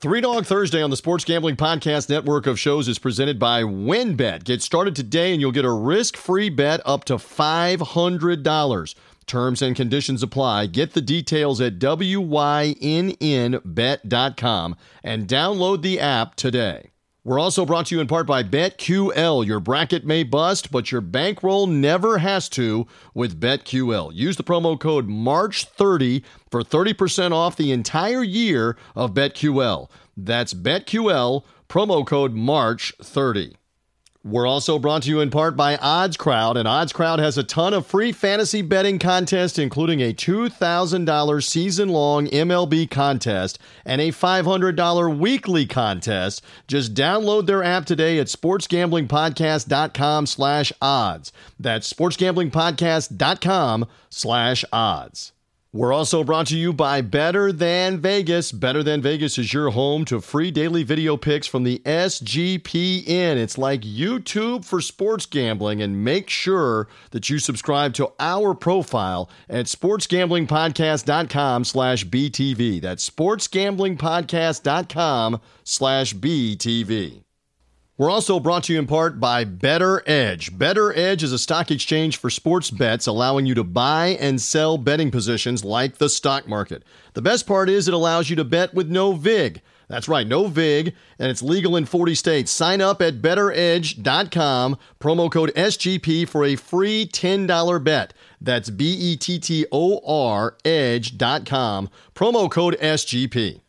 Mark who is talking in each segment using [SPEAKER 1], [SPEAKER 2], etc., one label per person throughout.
[SPEAKER 1] Three Dog Thursday on the Sports Gambling Podcast network of shows is presented by WynnBET. Get started today and you'll get a risk free bet up to $500. Terms and conditions apply. Get the details at WYNNBet.com and download the app today. We're also brought to you in part by BetQL. Your bracket may bust, but your bankroll never has to with BetQL. Use the promo code MARCH30 for 30% off the entire year of BetQL. That's BetQL, promo code MARCH30. We're also brought to you in part by Odds Crowd, and Odds Crowd has a ton of free fantasy betting contests, including a $2,000 season long MLB contest and a $500 weekly contest. Just download their app today at sportsgamblingpodcast.com slash odds. That's sportsgamblingpodcast.com slash odds. We're also brought to you by Better Than Vegas. Better Than Vegas is your home to free daily video picks from the SGPN. It's like YouTube for sports gambling, and make sure that you subscribe to our profile at sportsgamblingpodcast.com slash BTV. That's sportsgamblingpodcast.com slash BTV. We're also brought to you in part by BettorEdge. Better Edge is a stock exchange for sports bets, allowing you to buy and sell betting positions like the stock market. The best part is it allows you to bet with no VIG. That's right, no VIG, and it's legal in 40 states. Sign up at bettoredge.com, promo code SGP for a free $10 bet. That's B E T T O R edge.com, promo code SGP.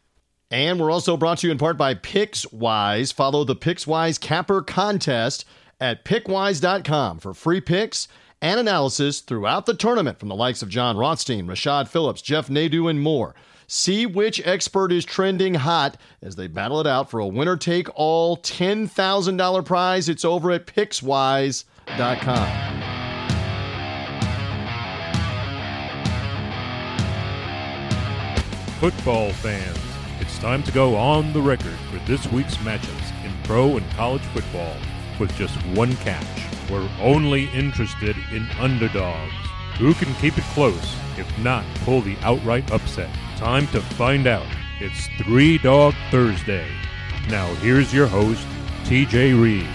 [SPEAKER 1] And we're also brought to you in part by PicksWise. Follow the PicksWise Capper contest at pickwise.com for free picks and analysis throughout the tournament from the likes of Jon Rothstein, Rashad Phillips, Jeff Nadu, and more. See which expert is trending hot as they battle it out for a winner take all $10,000 prize. It's over at pickswise.com.
[SPEAKER 2] Football fans time to go on the record for this week's matchups in pro and college football with just one catch. We're only interested in underdogs. Who can keep it close, if not pull the outright upset? Time to find out. It's Three Dog Thursday. Now, here's your host, TJ Reed.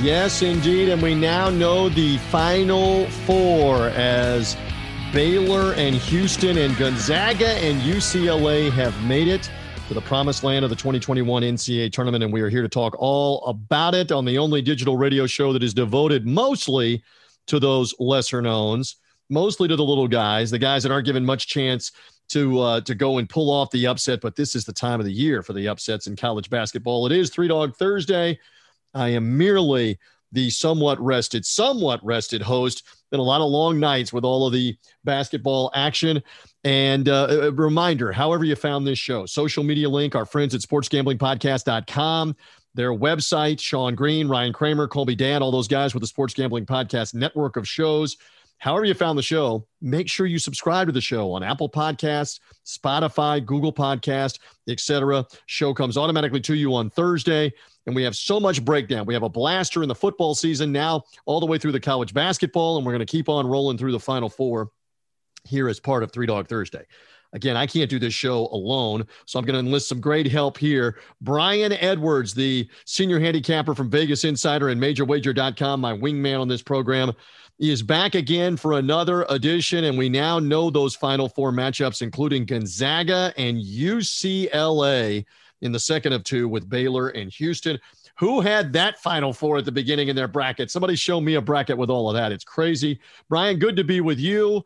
[SPEAKER 1] Yes, indeed. And we now know the final four as Baylor and Houston and Gonzaga and UCLA have made it to the promised land of the 2021 NCAA tournament. And we are here to talk all about it on the only digital radio show that is devoted mostly to those lesser knowns, mostly to the little guys, the guys that aren't given much chance to uh, to go and pull off the upset. But this is the time of the year for the upsets in college basketball. It is Three Dog Thursday. I am merely the somewhat rested, somewhat rested host. Been a lot of long nights with all of the basketball action. And uh, a reminder, however you found this show, social media link, our friends at sportsgamblingpodcast.com, their website, Sean Green, Ryan Kramer, Colby Dant, all those guys with the Sports Gambling Podcast network of shows. However you found the show, make sure you subscribe to the show on Apple Podcasts, Spotify, Google Podcast, etc. Show comes automatically to you on Thursday, and we have so much breakdown. We have a blaster in the football season now, all the way through the college basketball, and we're going to keep on rolling through the Final Four here as part of Three Dog Thursday. Again, I can't do this show alone, so I'm going to enlist some great help here. Brian Edwards, the senior handicapper from Vegas Insider and MajorWager.com, my wingman on this program is back again for another edition, and we now know those final four matchups, including Gonzaga and UCLA in the second of two with Baylor and Houston. Who had that final four at the beginning in their bracket? Somebody show me a bracket with all of that. It's crazy. Brian, good to be with you.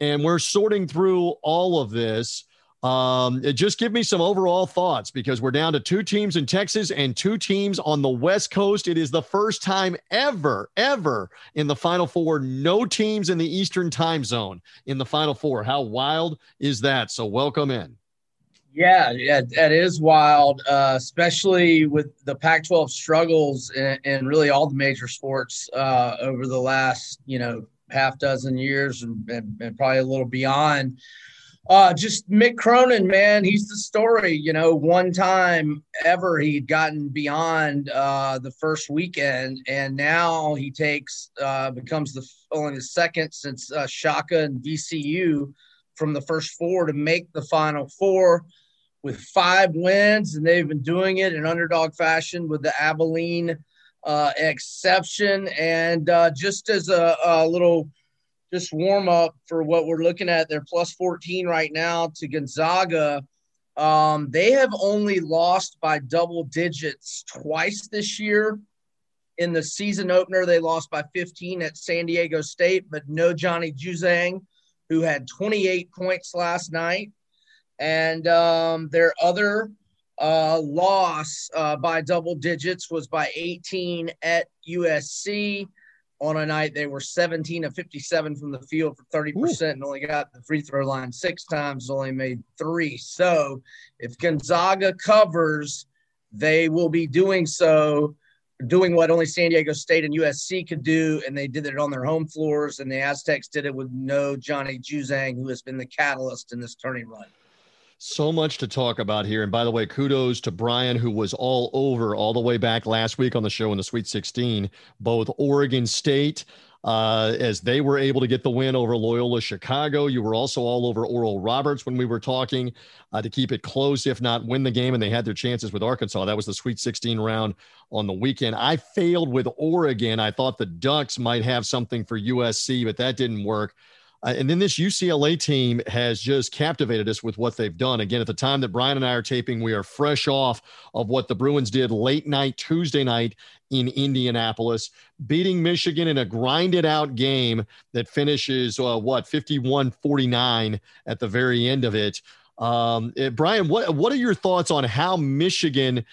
[SPEAKER 1] And we're sorting through all of this. Um, just give me some overall thoughts because we're down to two teams in Texas and two teams on the West Coast. It is the first time ever, ever in the Final Four, no teams in the Eastern time zone in the Final Four. How wild is that? So, welcome in.
[SPEAKER 3] Yeah, yeah, that is wild, uh, especially with the Pac-12 struggles and, really all the major sports uh, over the last, you know, half dozen years and, and, and probably a little beyond. Uh, just Mick Cronin, man, he's the story. You know, one time ever he'd gotten beyond uh, the first weekend, and now he takes uh, becomes the only the second since uh, Shaka and VCU from the first four to make the final four. with five wins, and they've been doing it in underdog fashion with the Abilene uh, exception. And uh, just as a, a little just warm up for what we're looking at, they're plus 14 right now to Gonzaga. Um, they have only lost by double digits twice this year. In the season opener, they lost by 15 at San Diego State, but no Johnny Juzang, who had 28 points last night. And um, their other uh, loss uh, by double digits was by 18 at USC. On a night they were 17 of 57 from the field for 30% Ooh. and only got the free throw line six times, only made three. So if Gonzaga covers, they will be doing so doing what only San Diego State and USC could do, and they did it on their home floors. And the Aztecs did it with no Johnny Juzang, who has been the catalyst in this turning run.
[SPEAKER 1] So much to talk about here. And by the way, kudos to Brian, who was all over all the way back last week on the show in the Sweet 16, both Oregon State. Uh, as they were able to get the win over Loyola Chicago. You were also all over Oral Roberts when we were talking uh, to keep it close, if not win the game, and they had their chances with Arkansas. That was the Sweet 16 round on the weekend. I failed with Oregon. I thought the Ducks might have something for USC, but that didn't work. Uh, and then this UCLA team has just captivated us with what they've done. Again, at the time that Brian and I are taping, we are fresh off of what the Bruins did late night Tuesday night in Indianapolis, beating Michigan in a grinded out game that finishes, uh, what, 51 49 at the very end of it. Um, eh, Brian, what, what are your thoughts on how Michigan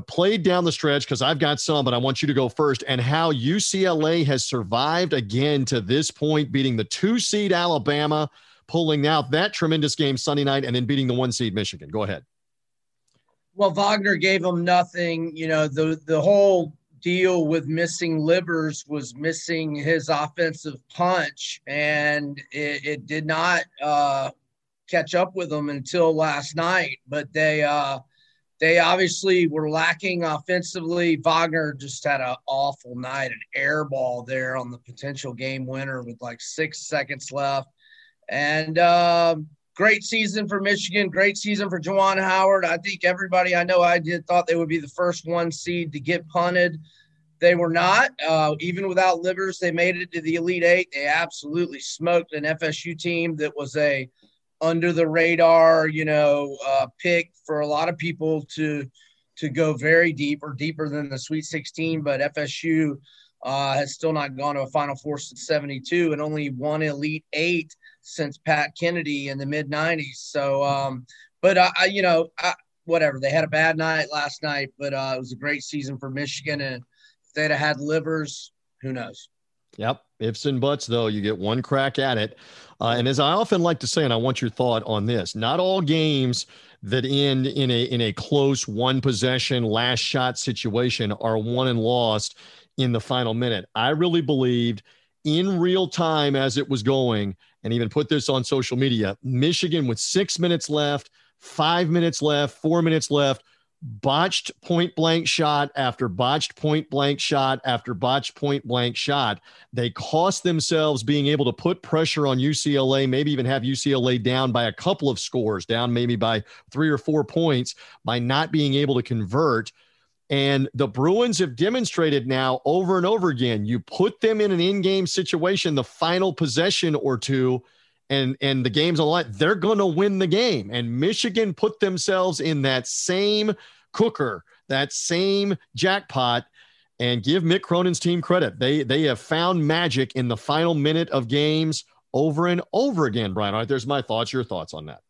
[SPEAKER 1] played down the stretch because I've got some, but I want you to go first, and how UCLA has survived again to this point, beating the two seed Alabama, pulling out that tremendous game Sunday night, and then beating the one seed Michigan. Go ahead.
[SPEAKER 3] Well, Wagner gave them nothing. You know, the the whole deal with missing livers was missing his offensive punch, and it, it did not uh, catch up with them until last night. But they uh, they obviously were lacking offensively. Wagner just had an awful night, an air ball there on the potential game winner with like six seconds left. And uh, great season for Michigan, great season for Juwan Howard. I think everybody I know I did thought they would be the first one seed to get punted. They were not. Uh, even without livers, they made it to the Elite Eight. They absolutely smoked an FSU team that was a – under the radar, you know, uh, pick for a lot of people to to go very deep or deeper than the Sweet 16. But FSU uh, has still not gone to a Final Four since '72 and only one Elite Eight since Pat Kennedy in the mid '90s. So, um, but I, I, you know, I, whatever. They had a bad night last night, but uh, it was a great season for Michigan. And if they'd have had livers, who knows?
[SPEAKER 1] Yep. Ifs and buts, though, you get one crack at it. Uh, and as I often like to say, and I want your thought on this, not all games that end in a in a close one possession last shot situation are won and lost in the final minute. I really believed in real time as it was going, and even put this on social media. Michigan with six minutes left, five minutes left, four minutes left botched point blank shot after botched point blank shot after botched point blank shot. They cost themselves being able to put pressure on UCLA, maybe even have UCLA down by a couple of scores, down maybe by three or four points by not being able to convert. And the Bruins have demonstrated now over and over again you put them in an in game situation, the final possession or two, and and the game's a lot. they're going to win the game. And Michigan put themselves in that same cooker, that same jackpot, and give Mick Cronin's team credit. They they have found magic in the final minute of games over and over again. Brian, all right, there's my thoughts. Your thoughts on that?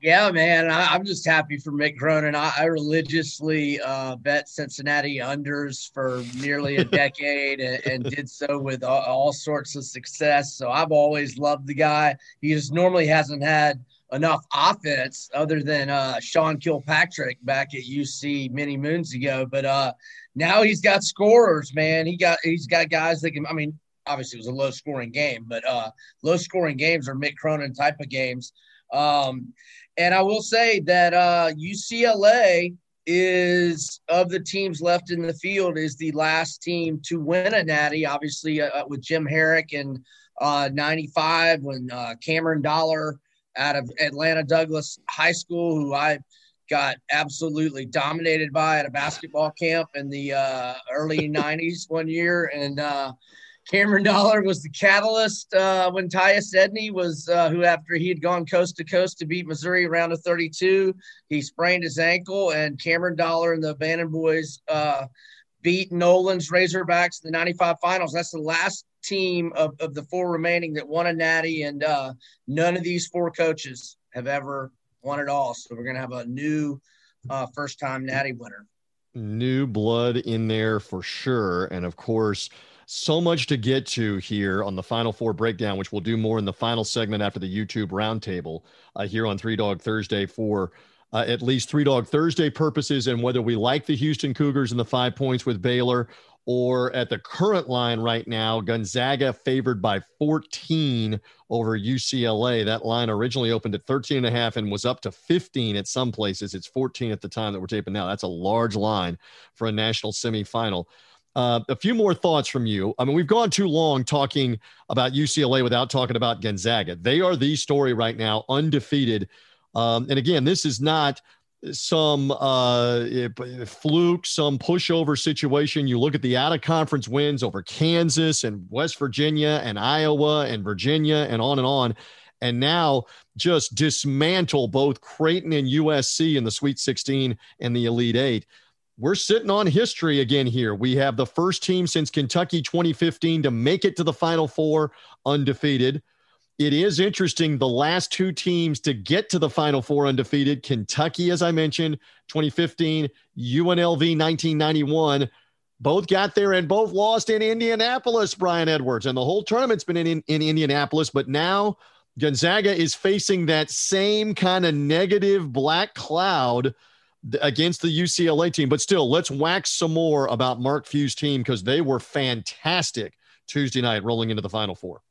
[SPEAKER 3] Yeah, man, I, am just happy for Mick Cronin. I, I religiously uh, bet Cincinnati unders for nearly a decade and, and, did so with all, all, sorts of success. So I've always loved the guy. He just normally hasn't had enough offense other than uh, Sean Kilpatrick back at UC many moons ago. But uh, now he's got scorers, man. He got he's got guys that can. I mean, obviously it was a low scoring game, but uh, low scoring games are Mick Cronin type of games. Um, and I will say that uh, UCLA is of the teams left in the field is the last team to win a natty obviously uh, uh with Jim Harrick in uh, 95 when uh, cameron dollar out of Atlanta Douglas High School, who I got absolutely dominated by at a basketball camp in the uh, early 90s one year. And uh, Cameron Dollar was the catalyst uh, when Tyus Edney was, uh, who after he had gone coast to coast to beat Missouri around of 32, he sprained his ankle, and Cameron Dollar and the Bannon boys uh, beat Nolan's Razorbacks in the 95 finals. That's the last team of, of the four remaining that won a natty, and uh, none of these four coaches have ever won it all. So we're going to have a new uh, first time natty winner.
[SPEAKER 1] New blood in there for sure. And of course, so much to get to here on the Final Four breakdown, which we'll do more in the final segment after the YouTube roundtable uh, here on Three Dog Thursday for uh, at least Three Dog Thursday purposes and whether we like the Houston Cougars and the five points with Baylor or at the current line right now, Gonzaga favored by 14 over UCLA. That line originally opened at 13 and a half and was up to 15 at some places. It's 14 at the time that we're taping now. That's a large line for a national semifinal. Uh, a few more thoughts from you. I mean, we've gone too long talking about UCLA without talking about Gonzaga. They are the story right now, undefeated. Um, and again, this is not some uh, fluke, some pushover situation. You look at the out of conference wins over Kansas and West Virginia and Iowa and Virginia and on and on. And now just dismantle both Creighton and USC in the Sweet 16 and the Elite Eight. We're sitting on history again here. We have the first team since Kentucky 2015 to make it to the Final Four undefeated. It is interesting. The last two teams to get to the Final Four undefeated Kentucky, as I mentioned, 2015, UNLV 1991. Both got there and both lost in Indianapolis, Brian Edwards. And the whole tournament's been in, in, in Indianapolis. But now Gonzaga is facing that same kind of negative black cloud against the UCLA team. But still, let's wax some more about Mark Few's team because they were fantastic Tuesday night rolling into the Final Four.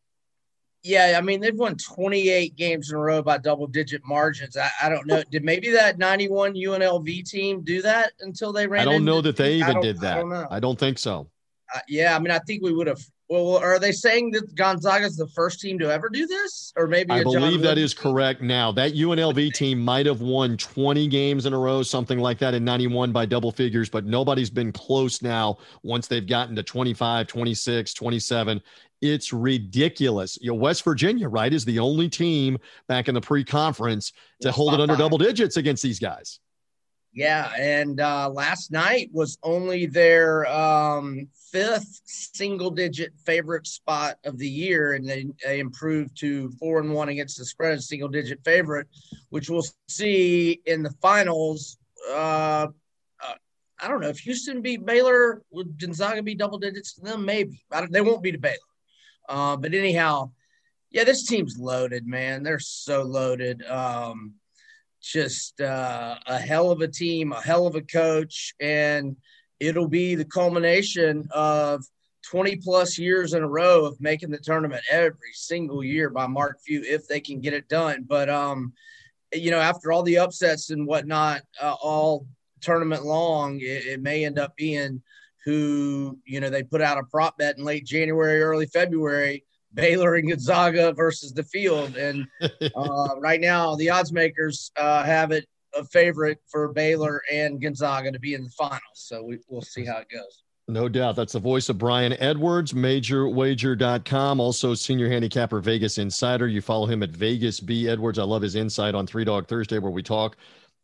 [SPEAKER 3] Yeah, I mean they've won 28 games in a row by double digit margins. I, I don't know. Did maybe that 91 UNLV team do that until they ran?
[SPEAKER 1] I don't know that they even did that. I don't, I don't think so.
[SPEAKER 3] Uh, yeah, I mean I think we would have. Well, are they saying that Gonzaga is the first team to ever do this, or maybe?
[SPEAKER 1] I believe that is correct. Now that UNLV team might have won 20 games in a row, something like that, in 91 by double figures, but nobody's been close now. Once they've gotten to 25, 26, 27, it's ridiculous. You know, West Virginia, right, is the only team back in the pre-conference to hold it under five. double digits against these guys.
[SPEAKER 3] Yeah, and uh, last night was only their um, fifth single-digit favorite spot of the year, and they, they improved to four and one against the spread, single-digit favorite, which we'll see in the finals. Uh, uh, I don't know if Houston beat Baylor, would Gonzaga be double digits to them? Maybe. they won't beat Baylor. Uh, but anyhow, yeah, this team's loaded, man. They're so loaded. Um, just uh, a hell of a team, a hell of a coach, and it'll be the culmination of 20 plus years in a row of making the tournament every single year by Mark Few if they can get it done. But um, you know, after all the upsets and whatnot, uh, all tournament long, it, it may end up being who, you know, they put out a prop bet in late January, early February, Baylor and Gonzaga versus the field. And uh, right now, the odds makers uh, have it a favorite for Baylor and Gonzaga to be in the finals. So we, we'll see how it goes.
[SPEAKER 1] No doubt. That's the voice of Brian Edwards, majorwager.com, also senior handicapper Vegas Insider. You follow him at Vegas B Edwards. I love his insight on Three Dog Thursday, where we talk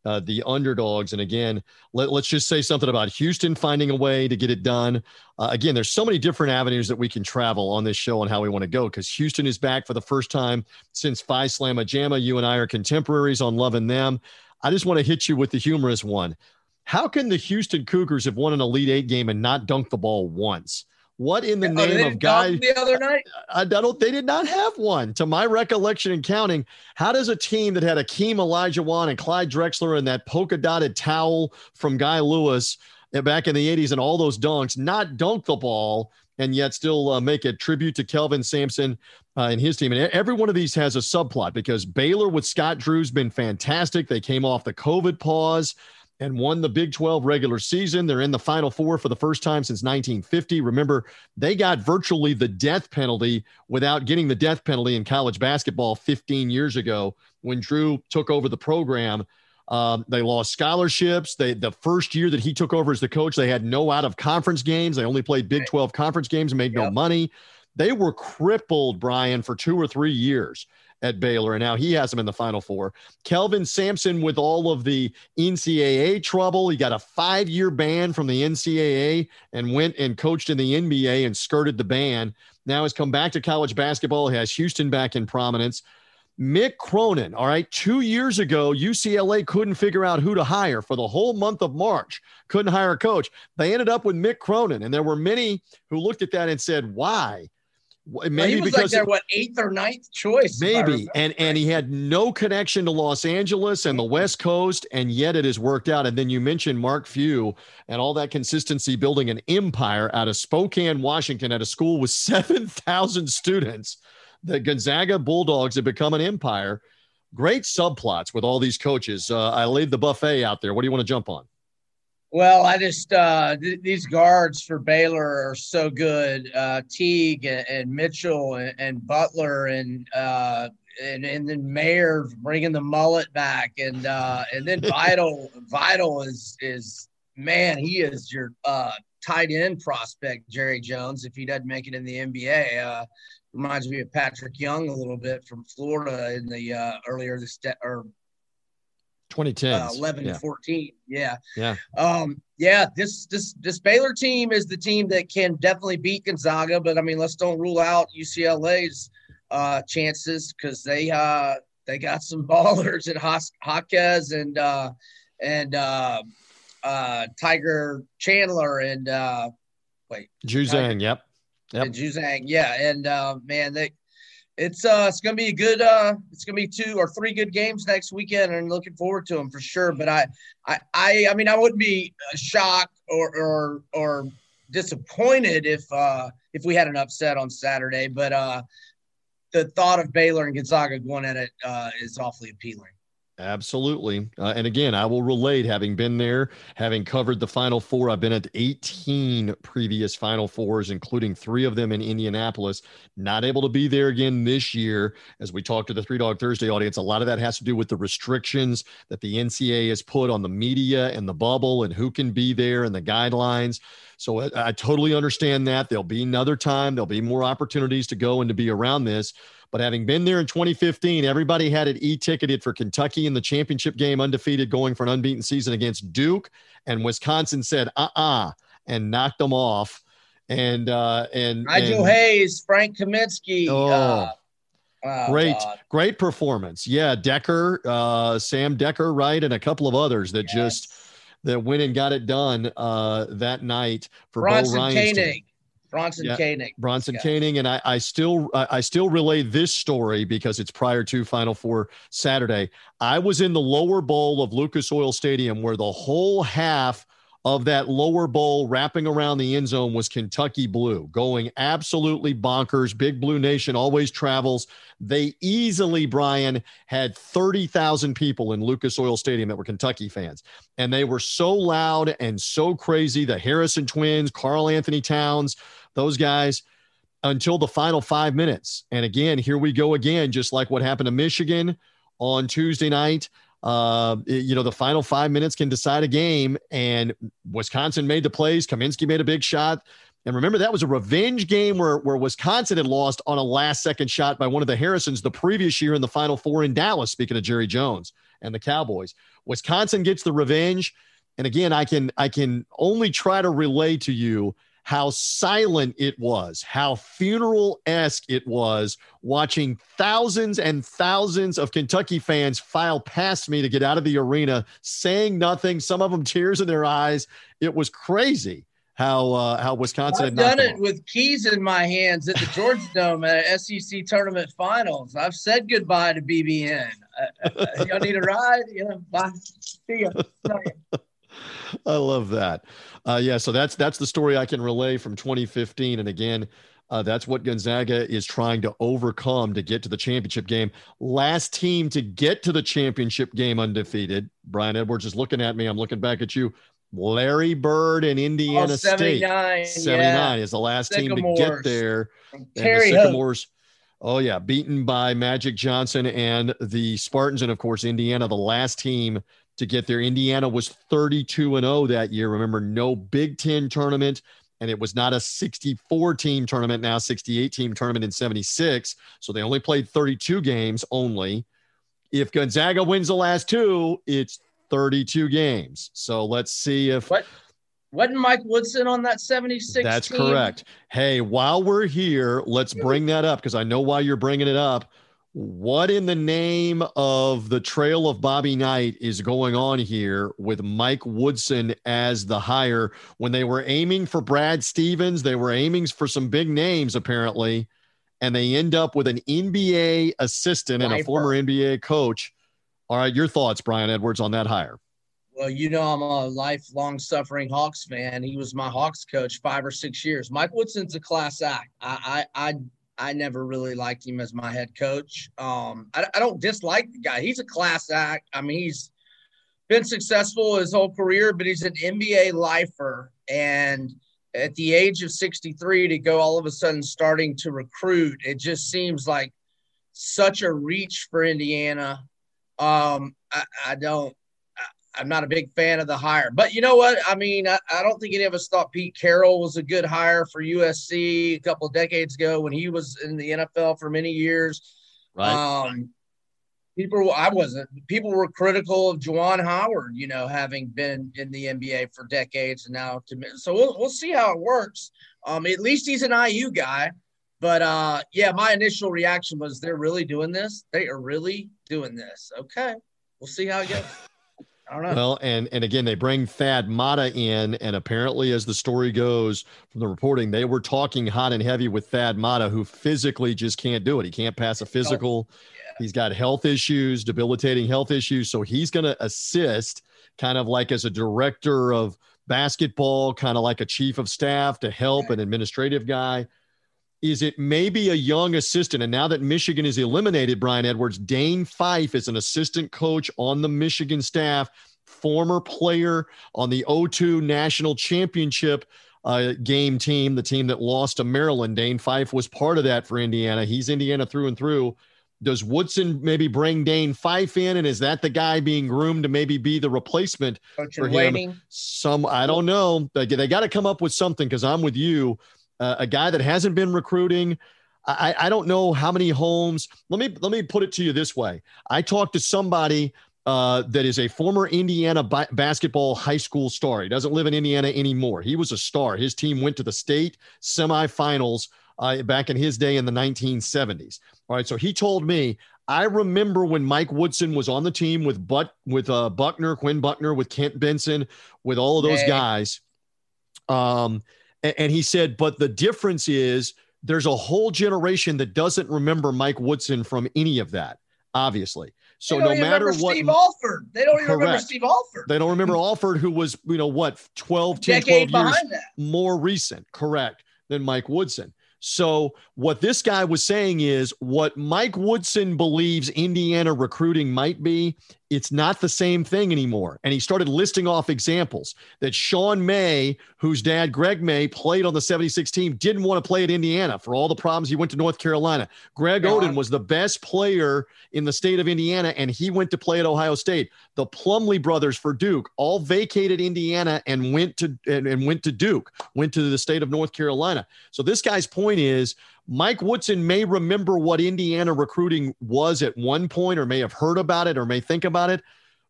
[SPEAKER 1] uh, the underdogs. And again, let, us just say something about Houston finding a way to get it done. Uh, again, there's so many different avenues that we can travel on this show and how we want to go because Houston is back for the first time since Phi Slamma Jamma. You and I are contemporaries on loving them. I just want to hit you with the humorous one. How can the Houston Cougars have won an Elite Eight game and not dunk the ball once? What in the oh, name of God?
[SPEAKER 3] The other night,
[SPEAKER 1] I, I, don't. They did not have one, to my recollection and counting. How does a team that had Akeem Olajuwon and Clyde Drexler and that polka dotted towel from Guy Lewis eh, back in the '80s and all those dunks not dunk the ball and yet still uh, make a tribute to Kelvin Sampson uh, and his team? And every one of these has a subplot because Baylor with Scott Drew's been fantastic. They came off the COVID pause and won the Big 12 regular season. They're in the Final Four for the first time since 1950. Remember, they got virtually the death penalty without getting the death penalty in college basketball 15 years ago when Drew took over the program. Um, they lost scholarships. They the first year that he took over as the coach, they had no out of conference games. They only played Big 12 conference games and made yep. no money. They were crippled, Brian, for two or three years at Baylor, and now he has them in the Final Four. Kelvin Sampson, with all of the NCAA trouble, he got a five year ban from the NCAA and went and coached in the NBA and skirted the ban. Now has come back to college basketball, he has Houston back in prominence. Mick Cronin, all right, two years ago, UCLA couldn't figure out who to hire for the whole month of March, couldn't hire a coach. They ended up with Mick Cronin, and there were many who looked at that and said, Why?
[SPEAKER 3] Maybe well, because like their what eighth or ninth choice.
[SPEAKER 1] Maybe, and and he had no connection to Los Angeles and the West Coast, and yet it has worked out. And then you mentioned Mark Few and all that consistency, building an empire out of Spokane, Washington, at a school with seven thousand students the Gonzaga Bulldogs have become an empire. Great subplots with all these coaches. Uh, I laid the buffet out there. What do you want to jump on?
[SPEAKER 3] Well, I just uh, th- these guards for Baylor are so good. Uh, Teague and, and Mitchell and, and, Butler and uh, and and then Mayer bringing the mullet back and uh, and then Vital Vital is is man he is your uh, tight end prospect Jerry Jones if he doesn't make it in the NBA. Uh, reminds me of Patrick Young a little bit from Florida in the uh, earlier this de- or
[SPEAKER 1] 2010 uh,
[SPEAKER 3] 11 yeah. 14 yeah.
[SPEAKER 1] Yeah.
[SPEAKER 3] Um yeah this this this Baylor team is the team that can definitely beat Gonzaga but I mean let's don't rule out UCLA's uh chances cuz they uh they got some ballers at Jaquez and uh and uh uh Tiger Chandler and uh wait.
[SPEAKER 1] Juzang yep.
[SPEAKER 3] Yep. And Juzang, yeah, and uh, man, they, it's uh, it's gonna be a good uh, it's gonna be two or three good games next weekend, and looking forward to them for sure. But I, I, I, I mean, I wouldn't be shocked or or or disappointed if uh if we had an upset on Saturday, but uh, the thought of Baylor and Gonzaga going at it uh, is awfully appealing.
[SPEAKER 1] Absolutely. Uh, and again, I will relate having been there, having covered the Final Four. I've been at 18 previous Final Fours, including three of them in Indianapolis. Not able to be there again this year. As we talked to the Three Dog Thursday audience, a lot of that has to do with the restrictions that the NCAA has put on the media and the bubble and who can be there and the guidelines. So I, I totally understand that. There'll be another time, there'll be more opportunities to go and to be around this. But having been there in 2015, everybody had it e-ticketed for Kentucky in the championship game, undefeated, going for an unbeaten season against Duke, and Wisconsin said, "Uh-uh," and knocked them off. And uh, and
[SPEAKER 3] Nigel
[SPEAKER 1] and,
[SPEAKER 3] Hayes, Frank Kaminsky.
[SPEAKER 1] Oh, uh, oh great, God. great performance. Yeah, Dekker, uh, Sam Dekker, right, and a couple of others that yes. just that went and got it done uh, that night for
[SPEAKER 3] Bronson
[SPEAKER 1] Bo Ryan's
[SPEAKER 3] Koenig. Bronson yeah, Koenig.
[SPEAKER 1] Bronson yeah. Koenig, and I, I still I still relay this story because it's prior to Final Four Saturday. I was in the lower bowl of Lucas Oil Stadium where the whole half of that lower bowl wrapping around the end zone was Kentucky Blue, going absolutely bonkers. Big Blue Nation always travels. They easily, Brian, had 30,000 people in Lucas Oil Stadium that were Kentucky fans. And they were so loud and so crazy. The Harrison twins, Karl-Anthony Towns, those guys until the final five minutes. And again, here we go again, just like what happened to Michigan on Tuesday night. Uh, you know, the final five minutes can decide a game, and Wisconsin made the plays. Kaminsky made a big shot. And remember, that was a revenge game where, where Wisconsin had lost on a last second shot by one of the Harrisons the previous year in the Final Four in Dallas, speaking of Jerry Jones and the Cowboys. Wisconsin gets the revenge. And again, I can I can only try to relay to you how silent it was, how funeral esque it was watching thousands and thousands of Kentucky fans file past me to get out of the arena, saying nothing, some of them tears in their eyes. It was crazy how uh, how Wisconsin
[SPEAKER 3] I've done it with keys in my hands at the Georgia Dome at SEC tournament finals. I've said goodbye to BBN. Uh, uh, y'all need a ride? You know, bye. See ya.
[SPEAKER 1] I love that. Uh, yeah, so that's that's the story I can relay from 2015. And again, Uh, that's what Gonzaga is trying to overcome to get to the championship game. Last team to get to the championship game undefeated. Brian Edwards is looking at me. I'm looking back at you. Larry Bird and Indiana
[SPEAKER 3] oh, 79,
[SPEAKER 1] State. 79 yeah. is the last Sycamores. team to get there.
[SPEAKER 3] Terry
[SPEAKER 1] and the Sycamores. Oh, yeah. Beaten by Magic Johnson and the Spartans. And of course, Indiana, the last team to get there. Indiana was 32 and 0 that year. Remember, no Big Ten tournament and it was not a 64 team tournament, now 68 team tournament in 76. So they only played 32 games only. If Gonzaga wins the last two, it's 32 games. So let's see if.
[SPEAKER 3] What? Wasn't Mike Woodson on that 76?
[SPEAKER 1] That's
[SPEAKER 3] team?
[SPEAKER 1] correct. Hey, while we're here, let's bring that up because I know why you're bringing it up. What in the name of the trail of Bobby Knight is going on here with Mike Woodson as the hire when they were aiming for Brad Stevens? They were aiming for some big names, apparently, and they end up with an NBA assistant and a former NBA coach. All right, your thoughts, Brian Edwards, on that hire?
[SPEAKER 3] Well, you know, I'm a lifelong suffering Hawks fan. He was my Hawks coach five or six years. Mike Woodson's a class act. I, I, I I never really liked him as my head coach. Um, I, I, don't dislike the guy. He's a class act. I mean, he's been successful his whole career, but he's an NBA lifer. And at the age of 63, to go all of a sudden starting to recruit, it just seems like such a reach for Indiana. Um, I, I don't, I'm not a big fan of the hire. But you know what? I mean, I, I, don't think any of us thought Pete Carroll was a good hire for USC a couple of decades ago when he was in the NFL for many years.
[SPEAKER 1] Right.
[SPEAKER 3] Um, people, I wasn't. People were critical of Juwan Howard, you know, having been in the NBA for decades and now to. So we'll we'll see how it works. Um, at least he's an IU guy. But uh, yeah, my initial reaction was they're really doing this. They are really doing this. Okay, we'll see how it goes.
[SPEAKER 1] Well, and and again, they bring Thad Matta in, and apparently, as the story goes from the reporting, they were talking hot and heavy with Thad Matta, who physically just can't do it. He can't pass a physical. Yeah. He's got health issues, debilitating health issues. So he's going to assist, kind of like as a director of basketball, kind of like a chief of staff to help an administrative guy. Is it maybe a young assistant? And now that Michigan is eliminated, Brian Edwards, Dane Fife is an assistant coach on the Michigan staff, former player on the 02 national championship uh, game team, the team that lost to Maryland. Dane Fife was part of that for Indiana. He's Indiana through and through. Does Woodson maybe bring Dane Fife in, and is that the guy being groomed to maybe be the replacement
[SPEAKER 3] Coach
[SPEAKER 1] for him?
[SPEAKER 3] Waiting.
[SPEAKER 1] Some I don't know. They, they got to come up with something because I'm with you uh, a guy that hasn't been recruiting. I, I don't know how many homes. Let me let me put it to you this way. I talked to somebody uh, that is a former Indiana bi- basketball high school star. He doesn't live in Indiana anymore. He was a star. His team went to the state semifinals uh, back in his day in the 1970s. All right, so he told me I remember when Mike Woodson was on the team with but with uh, Buckner, Quinn Buckner, with Kent Benson, with all of those hey. guys. Um, and he said, but the difference is there's a whole generation that doesn't remember Mike Woodson from any of that, obviously. So no matter what,
[SPEAKER 3] Steve Alford, they don't even correct. remember Steve Alford.
[SPEAKER 1] They don't remember Alford, who was you know what 12, 10, 12 years more recent, correct, than Mike Woodson. So, what this guy was saying is what Mike Woodson believes Indiana recruiting might be, it's not the same thing anymore. And he started listing off examples that Sean May, whose dad, Greg May, played on the 76 team, didn't want to play at Indiana for all the problems. He went to North Carolina. Greg. Oden was the best player in the state of Indiana, and he went to play at Ohio State. The Plumlee brothers for Duke all vacated Indiana and went to and, and went to Duke, went to the state of North Carolina. So this guy's point is Mike Woodson may remember what Indiana recruiting was at one point, or may have heard about it, or may think about it,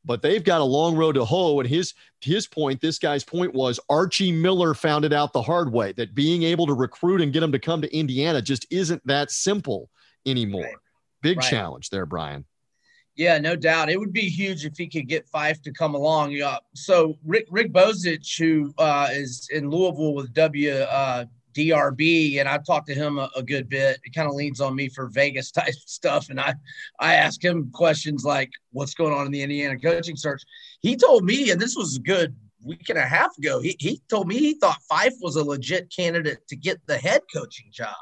[SPEAKER 1] but they've got a long road to hoe. And his his point, this guy's point was Archie Miller found it out the hard way that being able to recruit and get them to come to Indiana just isn't that simple anymore. Right. Big right. challenge there, Brian.
[SPEAKER 3] Yeah, no doubt. It would be huge if he could get Fife to come along. Yeah. So Rick Rick Bozich, who uh, is in Louisville with W uh, DRB, and I've talked to him a, a good bit. It kind of leans on me for Vegas type stuff, and I I ask him questions like, "What's going on in the Indiana coaching search?" He told me, and this was a good week and a half ago. He, he told me he thought Fife was a legit candidate to get the head coaching job.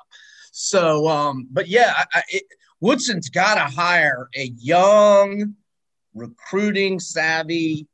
[SPEAKER 3] So, um, but yeah, I, I, it, Woodson's got to hire a young, recruiting savvy,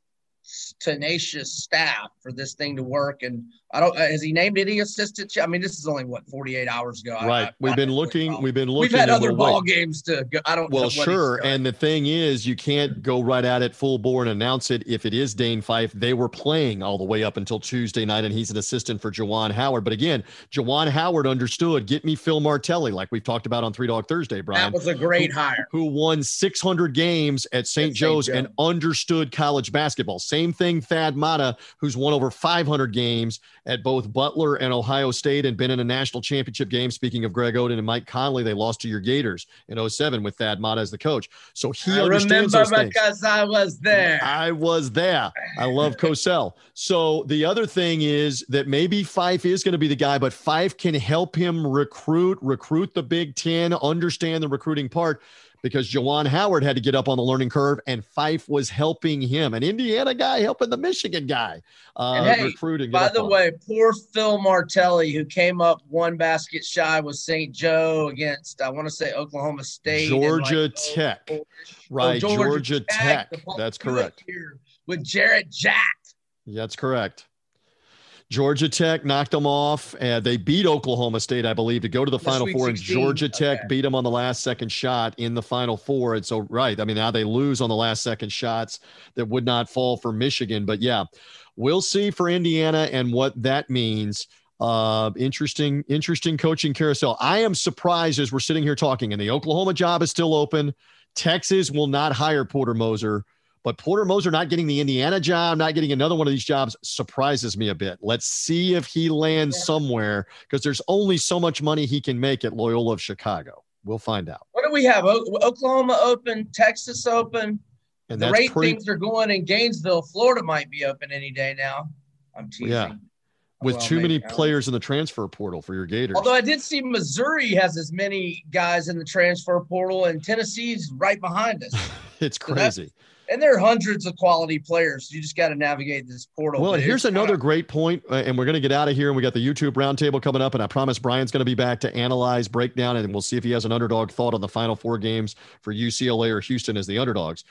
[SPEAKER 3] tenacious staff for this thing to work. And I don't. Uh, has he named any assistants? I mean, this is only what 48 hours ago.
[SPEAKER 1] Right. I, we've been looking. We've been looking.
[SPEAKER 3] We've had other ball wait. games to. go. I don't.
[SPEAKER 1] Well, sure. And the thing is, you can't go right at it full bore and announce it. If it is Dane Fife, they were playing all the way up until Tuesday night, and he's an assistant for Juwan Howard. But again, Juwan Howard understood. Get me Phil Martelli, like we've talked about on Three Dog Thursday. Brian,
[SPEAKER 3] that was a great who, hire.
[SPEAKER 1] Who won 600 games at St. Joe's Joe. and understood college basketball. Same thing, Thad Matta, who's won over 500 games at both Butler and Ohio State and been in a national championship game. Speaking of Greg Oden and Mike Conley, they lost to your Gators in 07 with Thad Matta as the coach. So he I understands
[SPEAKER 3] remember
[SPEAKER 1] those
[SPEAKER 3] because
[SPEAKER 1] things.
[SPEAKER 3] I was there.
[SPEAKER 1] I was there. I love Cosell. So the other thing is that maybe Fife is going to be the guy, but Fife can help him recruit, recruit the Big Ten, understand the recruiting part because Juwan Howard had to get up on the learning curve, and Fife was helping him, an Indiana guy helping the Michigan guy uh,
[SPEAKER 3] hey,
[SPEAKER 1] recruiting.
[SPEAKER 3] By the way, poor Phil Martelli, who came up one basket shy with St. Joe against, I want to say Oklahoma State,
[SPEAKER 1] Georgia like, Tech, oh, right? Georgia, Georgia, Tech. Tech. That's correct.
[SPEAKER 3] With Jarrett Jack.
[SPEAKER 1] That's correct. Georgia Tech knocked them off. and they beat Oklahoma State, I believe, to go to the, the Final Four. 16. And Georgia Tech okay. beat them on the last second shot in the Final Four. And so, right, I mean, now they lose on the last second shots that would not fall for Michigan. But yeah, we'll see for Indiana and what that means. Uh, interesting, interesting coaching carousel. I am surprised as we're sitting here talking, and the Oklahoma job is still open. Texas will not hire Porter Moser. But Porter Moser not getting the Indiana job, not getting another one of these jobs surprises me a bit. Let's see if he lands somewhere because there's only so much money he can make at Loyola of Chicago. We'll find out.
[SPEAKER 3] What do we have? O- Oklahoma open, Texas open. And the rate pretty... things are going in Gainesville, Florida might be open any day now. I'm teasing. Yeah.
[SPEAKER 1] With well, too many players in the transfer portal for your Gators.
[SPEAKER 3] Although I did see Missouri has as many guys in the transfer portal, and Tennessee's right behind us.
[SPEAKER 1] it's crazy. So
[SPEAKER 3] and there are hundreds of quality players. You just got to navigate this portal.
[SPEAKER 1] Well, here's another of- great uh, and we're going to get out of here. And we got the YouTube roundtable coming up, and I promise Brian's going to be back to analyze, breakdown, and we'll see if he has an underdog thought on the final four games for UCLA or Houston as the underdogs.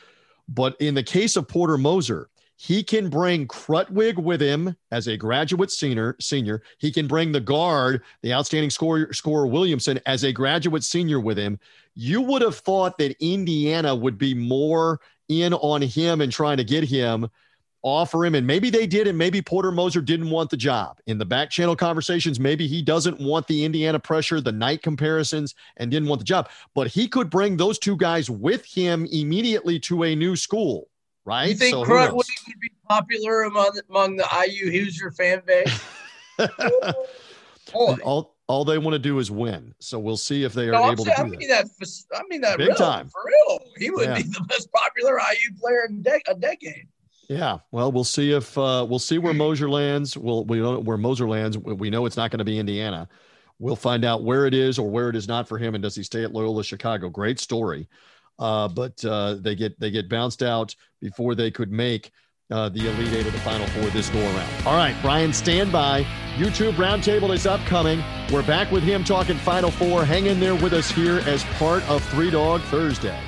[SPEAKER 1] But in the case of Porter Moser, he can bring Krutwig with him as a graduate senior. Senior, he can bring the guard, the outstanding scorer, scorer Williamson, as a graduate senior with him. You would have thought that Indiana would be more in on him and trying to get him, offer him. And maybe they did, and maybe Porter Moser didn't want the job. In the back channel conversations, maybe he doesn't want the Indiana pressure, the Knight comparisons, and didn't want the job. But he could bring those two guys with him immediately to a new school, right?
[SPEAKER 3] You think so Krutwig would be popular among, among the IU Hoosier fan base?
[SPEAKER 1] all, all they want to do is win. So we'll see if they are no, able saying, to do I
[SPEAKER 3] mean
[SPEAKER 1] that.
[SPEAKER 3] that. I mean that big real, time for real. He would yeah. be the most popular IU player in de- a decade.
[SPEAKER 1] Yeah, well, we'll see if uh, we'll see where Moser lands. We'll we know where Moser lands. We know it's not going to be Indiana. We'll find out where it is or where it is not for him, and does he stay at Loyola Chicago? Great story, uh, but uh, they get they get bounced out before they could make uh, the Elite Eight of the Final Four this go around. All right, Brian, stand by. YouTube Roundtable is upcoming. We're back with him talking Final Four. Hang in there with us here as part of Three Dog Thursday.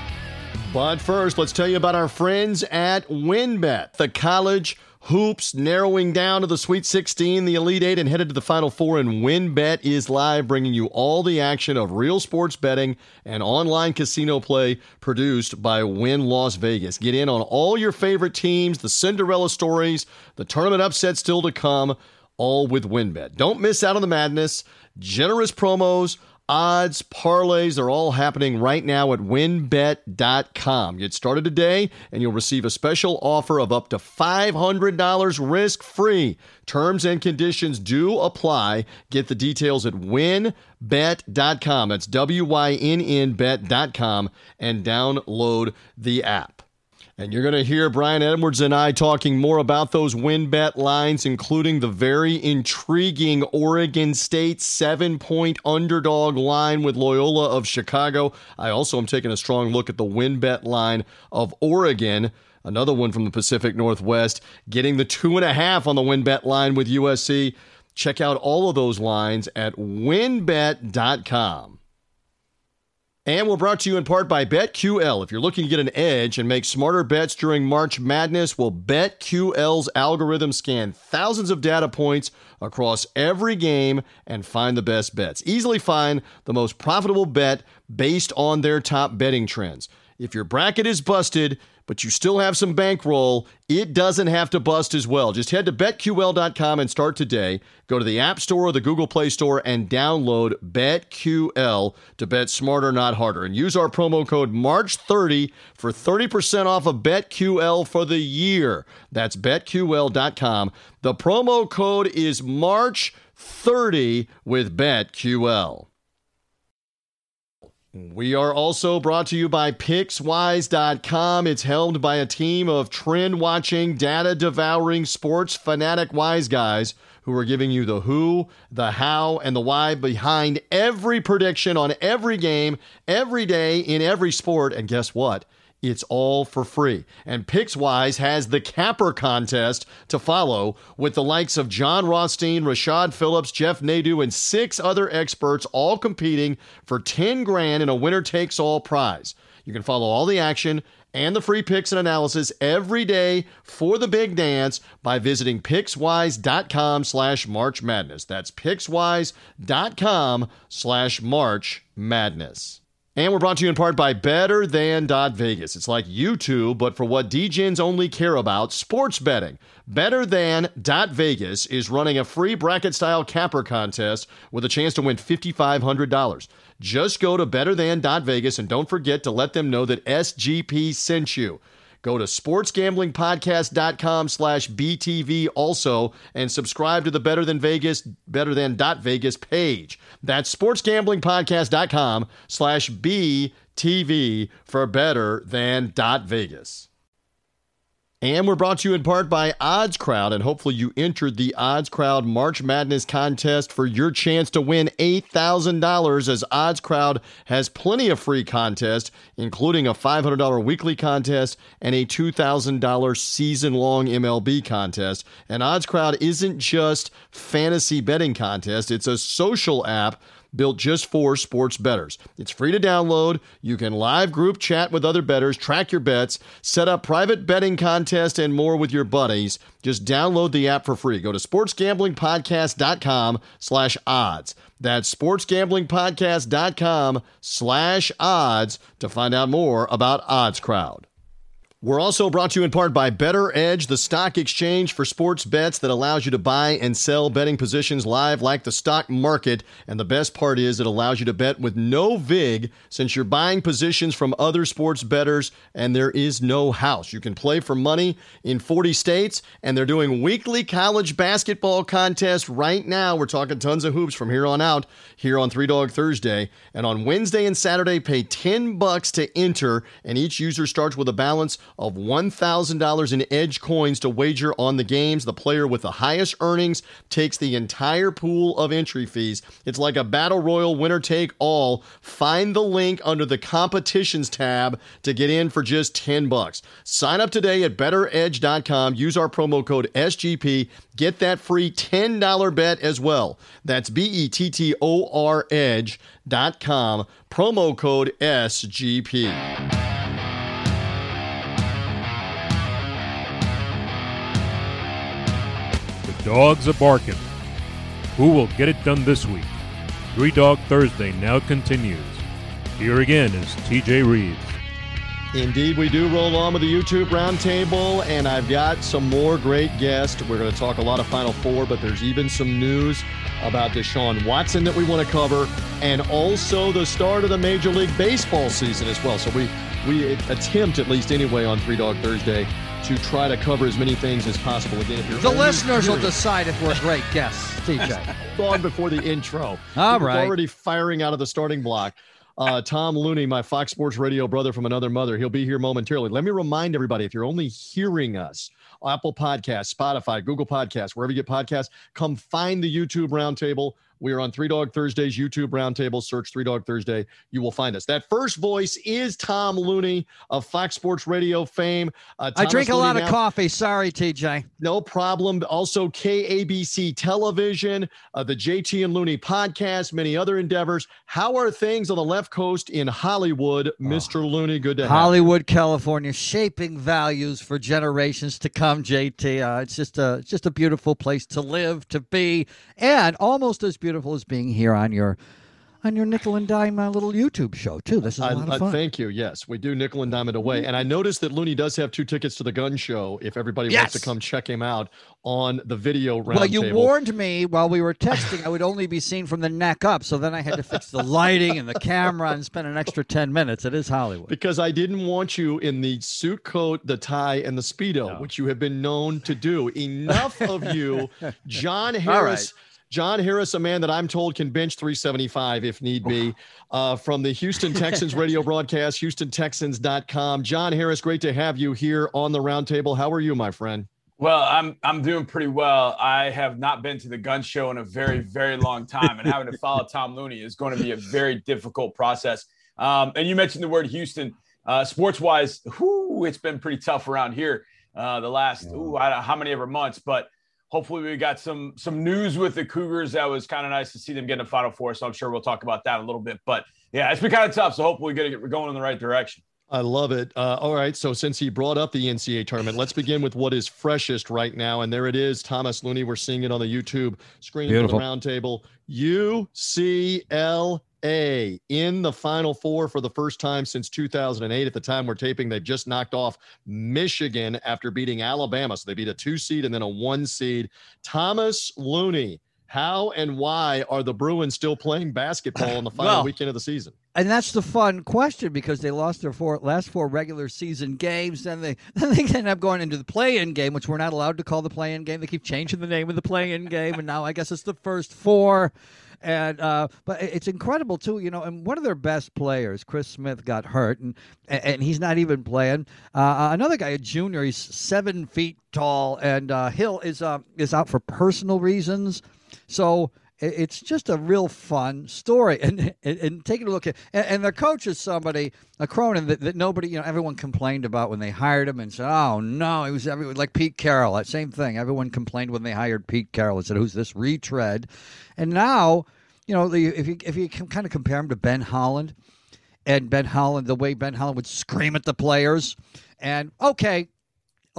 [SPEAKER 1] But first, let's tell you about our friends at WynnBET, the college hoops narrowing down to the Sweet 16, the Elite Eight, and headed to the Final Four. And WynnBET is live, bringing you all the action of real sports betting and online casino play produced by Wynn Las Vegas. Get in on all your favorite teams, the Cinderella stories, the tournament upsets still to come, all with WynnBET. Don't miss out on the madness. Generous promos odds, parlays, they're all happening right now at wynnbet.com. Get started today and you'll receive a special offer of up to $500 risk free. Terms and conditions do apply. Get the details at wynnbet.com. That's W Y N N bet.com and download the app. And you're going to hear Brian Edwards and I talking more about those WynnBET lines, including the very intriguing Oregon State seven point underdog line with Loyola of Chicago. I also am taking a strong look at the WynnBET line of Oregon Another one from the Pacific Northwest, getting the two and a half on the WynnBET line with USC. Check out all of those lines at wynnbet.com. And we're brought to you in part by BetQL. If you're looking to get an edge and make smarter bets during March Madness, well, BetQL's algorithm scan thousands of data points across every game and find the best bets. Easily find the most profitable bet based on their top betting trends. If your bracket is busted, but you still have some bankroll, it doesn't have to bust as well. Just head to betql.com and start today. Go to the App Store or the Google Play Store and download BetQL to bet smarter, not harder. And use our promo code MARCH30 for 30% off of BetQL for the year. That's betql.com. The promo code is MARCH30 with BetQL. We are also brought to you by PicksWise.com. It's helmed by a team of trend watching, data devouring, sports fanatic wise guys who are giving you the who, the how, and the why behind every prediction on every game, every day, in every sport. And guess what? It's all for free. And PicksWise has the capper contest to follow with the likes of Jon Rothstein, Rashad Phillips, Jeff Nadu, and six other experts all competing for 10 grand in a winner takes all prize. You can follow all the action and the free picks and analysis every day for the big dance by visiting pickswise.com slash march madness. That's pickswise.com slash march madness. And we're brought to you in part by Better Than Vegas. It's like YouTube, but for what DJs only care about sports betting. Better Than Vegas is running a free bracket style capper contest with a chance to win $5,500. Just go to Better Than Vegas and don't forget to let them know that SGP sent you. Go to sportsgamblingpodcast.com slash BTV also and subscribe to the Better Than Vegas, Better Than dot Vegas page. That's sportsgamblingpodcast.com slash BTV for Better Than dot Vegas. And we're brought to you in part by Odds Crowd, and hopefully you entered the Odds Crowd March Madness contest for your chance to win $8,000 as Odds Crowd has plenty of free contests, including a $500 weekly contest and a $2,000 season-long MLB contest. And Odds Crowd isn't just fantasy betting contest, it's a social app built just for sports bettors. It's free to download. You can live group chat with other bettors, track your bets, set up private betting contests, and more with your buddies. Just download the app for free. Go to sportsgamblingpodcast.com slash odds. That's sportsgamblingpodcast.com slash odds to find out more about Odds Crowd. We're also brought to you in part by BettorEdge, the stock exchange for sports bets that allows you to buy and sell betting positions live like the stock market. And the best part is it allows you to bet with no VIG since you're buying positions from other sports bettors and there is no house. You can play for money in 40 states and they're doing weekly college basketball contests right now. We're talking tons of hoops from here on out here on Three Dog Thursday. And on Wednesday and Saturday, pay 10 bucks to enter and each user starts with a balance of $1,000 in edge coins to wager on the games. The player with the highest earnings takes the entire pool of entry fees. It's like a battle royal winner take all. Find the link under the competitions tab to get in for just 10 bucks. Sign up today at bettoredge.com. Use our promo code SGP. Get that free $10 bet as well. That's B E T T O R edge.com. Promo code SGP.
[SPEAKER 2] Dogs are barking. Who will get it done this week? Three Dog Thursday now continues. Here again is TJ Rives.
[SPEAKER 1] Indeed, we do roll on with the YouTube roundtable, and I've got some more great guests. We're going to talk a lot of Final Four, but there's even some news about Deshaun Watson that we want to cover, and also the start of the Major League Baseball season as well. So we we attempt, at least anyway, on Three Dog Thursday to try to cover as many things as possible. Again, if you're
[SPEAKER 4] the listeners will decide if we're great guests, TJ.
[SPEAKER 1] Long before the intro.
[SPEAKER 4] All right.
[SPEAKER 1] Already firing out of the starting block. Uh, Tom Looney, my Fox Sports Radio brother from another mother, he'll be here momentarily. Let me remind everybody if you're only hearing us, Apple Podcasts, Spotify, Google Podcasts, wherever you get podcasts, come find the YouTube roundtable We are on Three Dog Thursdays YouTube roundtable. Search Three Dog Thursday. You will find us. That first voice is Tom Looney of Fox Sports Radio fame.
[SPEAKER 4] Uh, I drink a Looney lot now. of coffee. Sorry, TJ.
[SPEAKER 1] No problem. Also, KABC Television, uh, the JT and Looney podcast, many other endeavors. How are things on the left coast in Hollywood, oh. Mr. Looney? Good to have you.
[SPEAKER 4] Hollywood, California, shaping values for generations to come. JT, uh, it's just a just a beautiful place to live, to be, and almost as beautiful as being here on your on your nickel and dime uh, little YouTube show too. This is a lot of fun.
[SPEAKER 1] thank you. Yes, we do nickel and dime it away. And I noticed that Looney does have two tickets to the gun show. If everybody yes. wants to come check him out on the video round.
[SPEAKER 4] Well, you
[SPEAKER 1] table.
[SPEAKER 4] warned me while we were texting I would only be seen from the neck up. So then I had to fix the lighting and the camera and spend an extra ten minutes. It is Hollywood
[SPEAKER 1] because I didn't want you in the suit coat, the tie, and the speedo, no. which you have been known to do. Enough of you, John Harris John Harris, a man that I'm told can bench 375 if need be, uh, from the Houston Texans radio broadcast, HoustonTexans.com. John Harris, great to have you here on the roundtable. How are you, my friend?
[SPEAKER 5] Well, I'm I'm doing pretty well. I have not been to the gun show in a very very long time, and having to follow Tom Looney is going to be a very difficult process. Um, and you mentioned the word Houston. Uh, sports wise, whoo, it's been pretty tough around here uh, the last ooh, I don't know how many ever months, but hopefully we got some some news with the Cougars. That was kind of nice to see them get in Final Four. So I'm sure we'll talk about that a little bit. But yeah, it's been kind of tough. So hopefully we get it going in the right direction.
[SPEAKER 1] I love it. Uh, all right. So since he brought up the NCAA tournament, let's begin with what is freshest right now. And there it is. Thomas Looney. We're seeing it on the YouTube screen Beautiful. for the roundtable. UCL a in the Final Four for the first time since 2008. At the time we're taping, they've just knocked off Michigan after beating Alabama. So they beat a two seed and then a one seed. Thomas Looney, how and why are the Bruins still playing basketball in the final well, weekend of the season?
[SPEAKER 4] And that's the fun question because they lost their four last four regular season games. Then they then they end up going into the play-in game, which we're not allowed to call the play-in game. They keep changing the name of the play-in game, and now I guess it's the first four. And uh, but it's incredible too, you know. And one of their best players, Chris Smith, got hurt, and and he's not even playing. Uh, uh, another guy, a junior, he's seven feet tall, and uh, Hill is uh, is out for personal reasons. So it's just a real fun story. And and, and taking a look at and, and their coach is somebody a cronin that, that nobody you know everyone complained about when they hired him and said oh no he was everyone like pete carroll. That same thing. Everyone complained when they hired pete carroll and said who's this retread? And now you know the, if you if you can kind of compare him to Ben Howland and Ben Howland the way Ben Howland would scream at the players and okay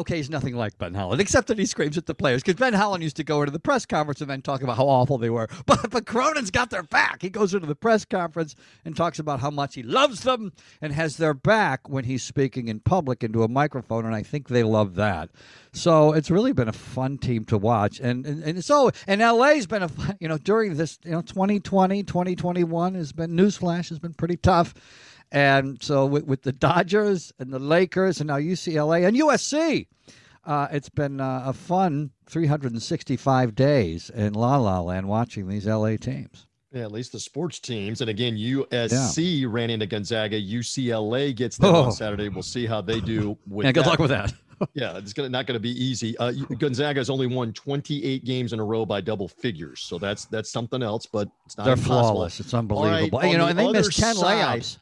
[SPEAKER 4] okay, he's nothing like Ben Howland, except that he screams at the players. Because Ben Howland used to go into the press conference and then talk about how awful they were. But but Cronin's got their back. He goes into the press conference and talks about how much he loves them and has their back when he's speaking in public into a microphone. And I think they love that. So it's really been a fun team to watch. And and, and so and LA's been a you know during this you know 2020 2021 has been newsflash has been pretty tough. And so with, with the Dodgers and the Lakers and now UCLA and USC, uh, it's been uh, a fun 365 days in La La Land watching these LA teams.
[SPEAKER 1] Yeah, at least the sports teams. And again, USC yeah. ran into Gonzaga. UCLA gets them oh. on Saturday. We'll see how they do with
[SPEAKER 4] Yeah, good luck with that.
[SPEAKER 1] yeah, it's gonna not gonna be easy. Uh, Gonzaga has only won 28 games in a row by double figures, so that's that's something else. But it's not
[SPEAKER 4] they're
[SPEAKER 1] impossible.
[SPEAKER 4] flawless. It's unbelievable. Right, you know, and they missed 10 side, layups.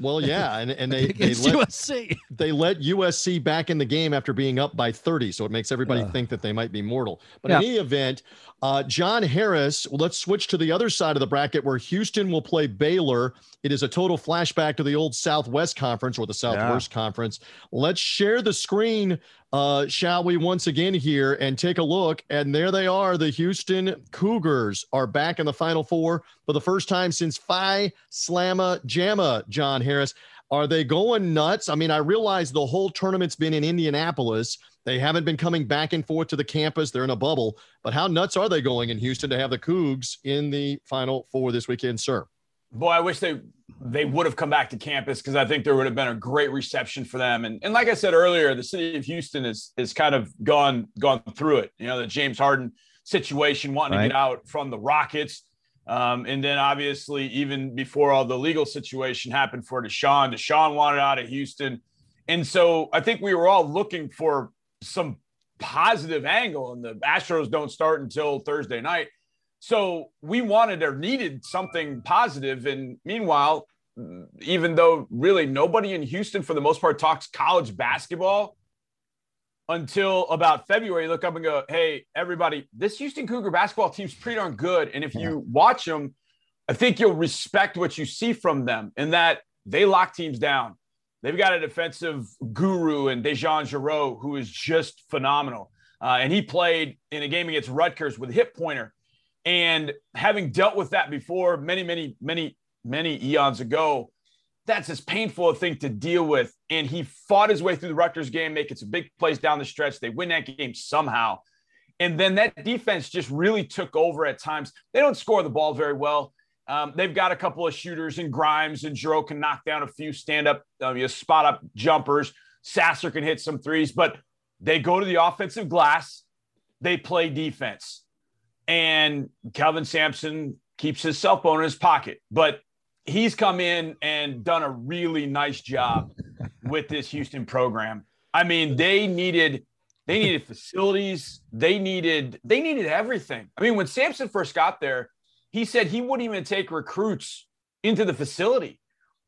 [SPEAKER 1] Well, yeah, and, and they they let, USC. they let USC back in the game after being up by 30, so it makes everybody uh, think that they might be mortal. But yeah. in any event, uh, John Harris. Let's switch to the other side of the bracket where Houston will play Baylor. It is a total flashback to the old Southwest Conference or the Southwest yeah. Conference. Let's share the screen uh, shall we once again here and take a look? And there they are. The Houston Cougars are back in the Final Four for the first time since Phi Slamma Jamma, John Harris. Are they going nuts? I mean, I realize the whole tournament's been in Indianapolis. They haven't been coming back and forth to the campus. They're in a bubble. But how nuts are they going in Houston to have the Cougs in the Final Four this weekend, sir?
[SPEAKER 5] Boy, I wish they they would have come back to campus because I think there would have been a great reception for them. And, and like I said earlier, the city of Houston is is kind of gone gone through it. You know, the James Harden situation, wanting right. to get out from the Rockets. Um, and then obviously, even before all the legal situation happened for Deshaun, Deshaun wanted out of Houston. And so I think we were all looking for some positive angle. And the Astros don't start until Thursday night. So we wanted or needed something positive. And meanwhile, even though really nobody in Houston, for the most part, talks college basketball until about February, look up and go, hey, everybody, this Houston Cougar basketball team's pretty darn good. And if yeah. you watch them, I think you'll respect what you see from them in that they lock teams down. They've got a defensive guru in DeJon Jarreau, who is just phenomenal. Uh, and he played in a game against Rutgers with a hip pointer. And having dealt with that before many, many, many, many eons ago, that's as painful a thing to deal with. And he fought his way through the Rutgers game, making some big plays down the stretch. They win that game somehow. And then that defense just really took over at times. They don't score the ball very well. Um, they've got a couple of shooters and Grimes and Jarreau can knock down a few stand up, uh, you know, spot up jumpers. Sasser can hit some threes, but they go to the offensive glass. They play defense. And Kelvin Sampson keeps his cell phone in his pocket. But he's come in and done a really nice job with this Houston program. I mean, they needed they needed facilities, they needed they needed everything. I mean, when Sampson first got there, he said he wouldn't even take recruits into the facility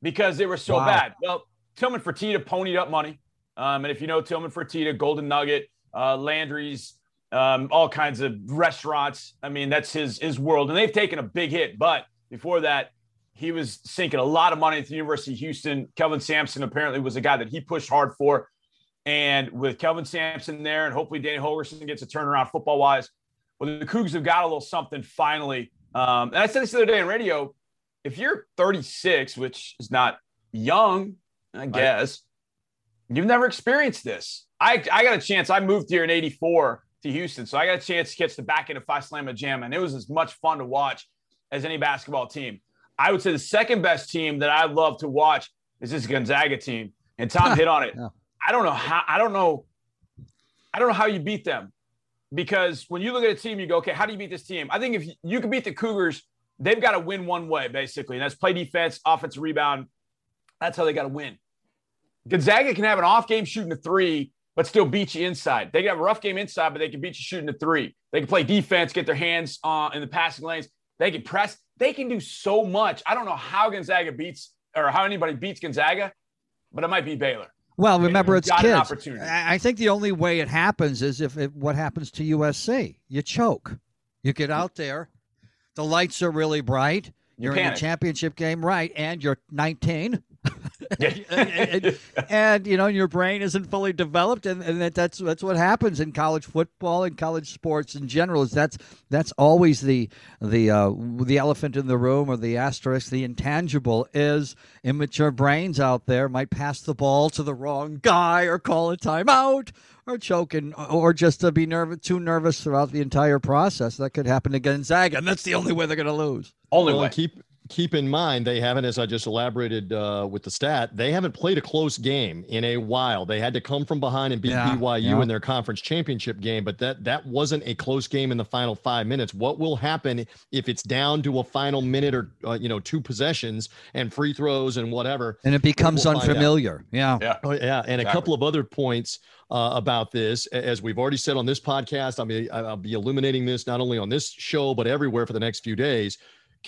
[SPEAKER 5] because they were so wow. bad. Well, Tillman Fertitta ponied up money. Um, and if you know Tillman Fertitta, Golden Nugget, uh, Landry's, um, all kinds of restaurants. I mean, that's his his world, and they've taken a big hit. But before that, he was sinking a lot of money at the University of Houston. Kelvin Sampson apparently was a guy that he pushed hard for. And with Kelvin Sampson there, and hopefully Danny Holgorsen gets a turnaround football wise, well, the Cougs have got a little something finally. Um, and I said this the other day on radio if you're 36, which is not young, I guess, right. you've never experienced this. I, I got a chance. I moved here in 84 to Houston. So I got a chance to catch the back end of Phi Slamma Jamma. And it was as much fun to watch as any basketball team. I would say the second best team that I love to watch is this Gonzaga team. And Tom hit on it. Yeah. I don't know how I don't know I don't know how you beat them because when you look at a team, you go, okay, how do you beat this team? I think if you can beat the Cougars, they've got to win one way basically, and that's play defense, offensive rebound. That's how they got to win. Gonzaga can have an off game shooting a three, but still beat you inside. They can have a rough game inside, but they can beat you shooting a three. They can play defense, get their hands uh, in the passing lanes. They can press. They can do so much. I don't know how Gonzaga beats or how anybody beats Gonzaga, but it might be Baylor.
[SPEAKER 4] Well, remember it's kids. I think the only way it happens is if it, what happens to USC. You choke. You get out there. The lights are really bright. You're you in a championship game, right? And you're 19. and, and, you know your brain isn't fully developed and, and that, that's that's what happens in college football and college sports in general is that's that's always the the uh, the elephant in the room or the asterisk the intangible is immature brains out there might pass the ball to the wrong guy or call a timeout or choking or just to be nervous too nervous throughout the entire process. That could happen to Gonzaga and that's the only way they're going to lose.
[SPEAKER 5] Only well, way.
[SPEAKER 1] keep keep in mind they haven't, as I just elaborated uh, with the stat, they haven't played a close game in a while. They had to come from behind and beat yeah, BYU yeah. in their conference championship game, but that that wasn't a close game in the final five minutes. What will happen if it's down to a final minute or uh, you know two possessions and free throws and whatever,
[SPEAKER 4] and it becomes we'll unfamiliar? Yeah,
[SPEAKER 1] yeah, oh, yeah. And exactly. a couple of other points. Uh, about this. As we've already said on this podcast, I mean, I'll be illuminating this not only on this show, but everywhere for the next few days.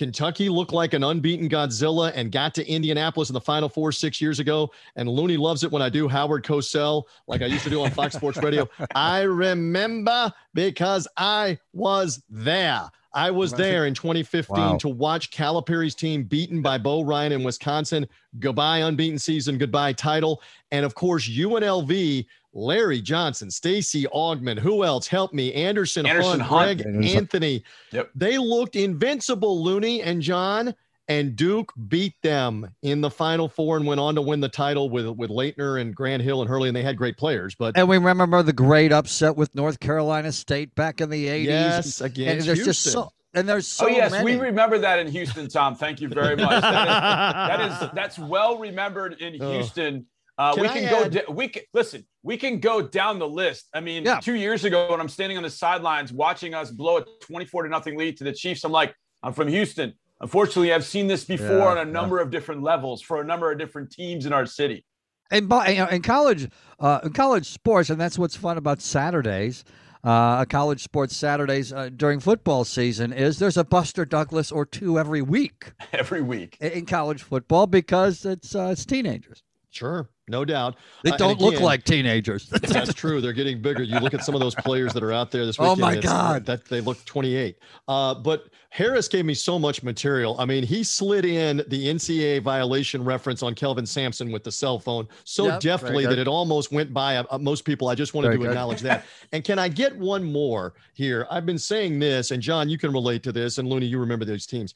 [SPEAKER 1] Kentucky looked like an unbeaten Godzilla and got to Indianapolis in the Final Four six years ago. And Looney loves it when I do Howard Cosell, like I used to do on Fox Sports Radio. I remember because I was there. I was there in 2015 wow. to watch Calipari's team beaten by Bo Ryan in Wisconsin. Goodbye, unbeaten season. Goodbye, title. And of course, UNLV Larry Johnson, Stacy Augmon, who else? Help me. Anderson, Anderson Hunt, Greg Hunt. Anthony. Yep. They looked invincible, Looney and John, and Duke beat them in the Final Four and went on to win the title with with Laettner and Grant Hill and Hurley, and they had great players. But
[SPEAKER 4] and we remember the great upset with North Carolina State back in the 80s.
[SPEAKER 1] Yes, against and there's Houston. just so
[SPEAKER 4] and there's so
[SPEAKER 5] oh yes
[SPEAKER 4] many.
[SPEAKER 5] we remember that in houston tom thank you very much that is, that is that's well remembered in houston uh, can we can go. Add- we can listen. We can go down the list. I mean, yeah. two years ago, when I'm standing on the sidelines watching us blow a 24 to nothing lead to the Chiefs, I'm like, I'm from Houston. Unfortunately, I've seen this before yeah, on a number yeah. of different levels for a number of different teams in our city.
[SPEAKER 4] And by, in college, uh, in college sports, and that's what's fun about Saturdays. uh, college sports Saturdays uh, during football season is there's a Buster Douglas or two every week.
[SPEAKER 5] Every week
[SPEAKER 4] in college football because it's uh, it's teenagers.
[SPEAKER 1] Sure, no doubt.
[SPEAKER 4] They don't again, look like teenagers.
[SPEAKER 1] that's true. They're getting bigger. You look at some of those players that are out there this
[SPEAKER 4] weekend.
[SPEAKER 1] Oh
[SPEAKER 4] my God,
[SPEAKER 1] that they look 28. Uh, but Harris gave me so much material. I mean, he slid in the NCAA violation reference on Kelvin Sampson with the cell phone so yep, deftly that it almost went by uh, most people. I just wanted very to good. acknowledge that. and can I get one more here? I've been saying this, and John, you can relate to this, and Looney, you remember those teams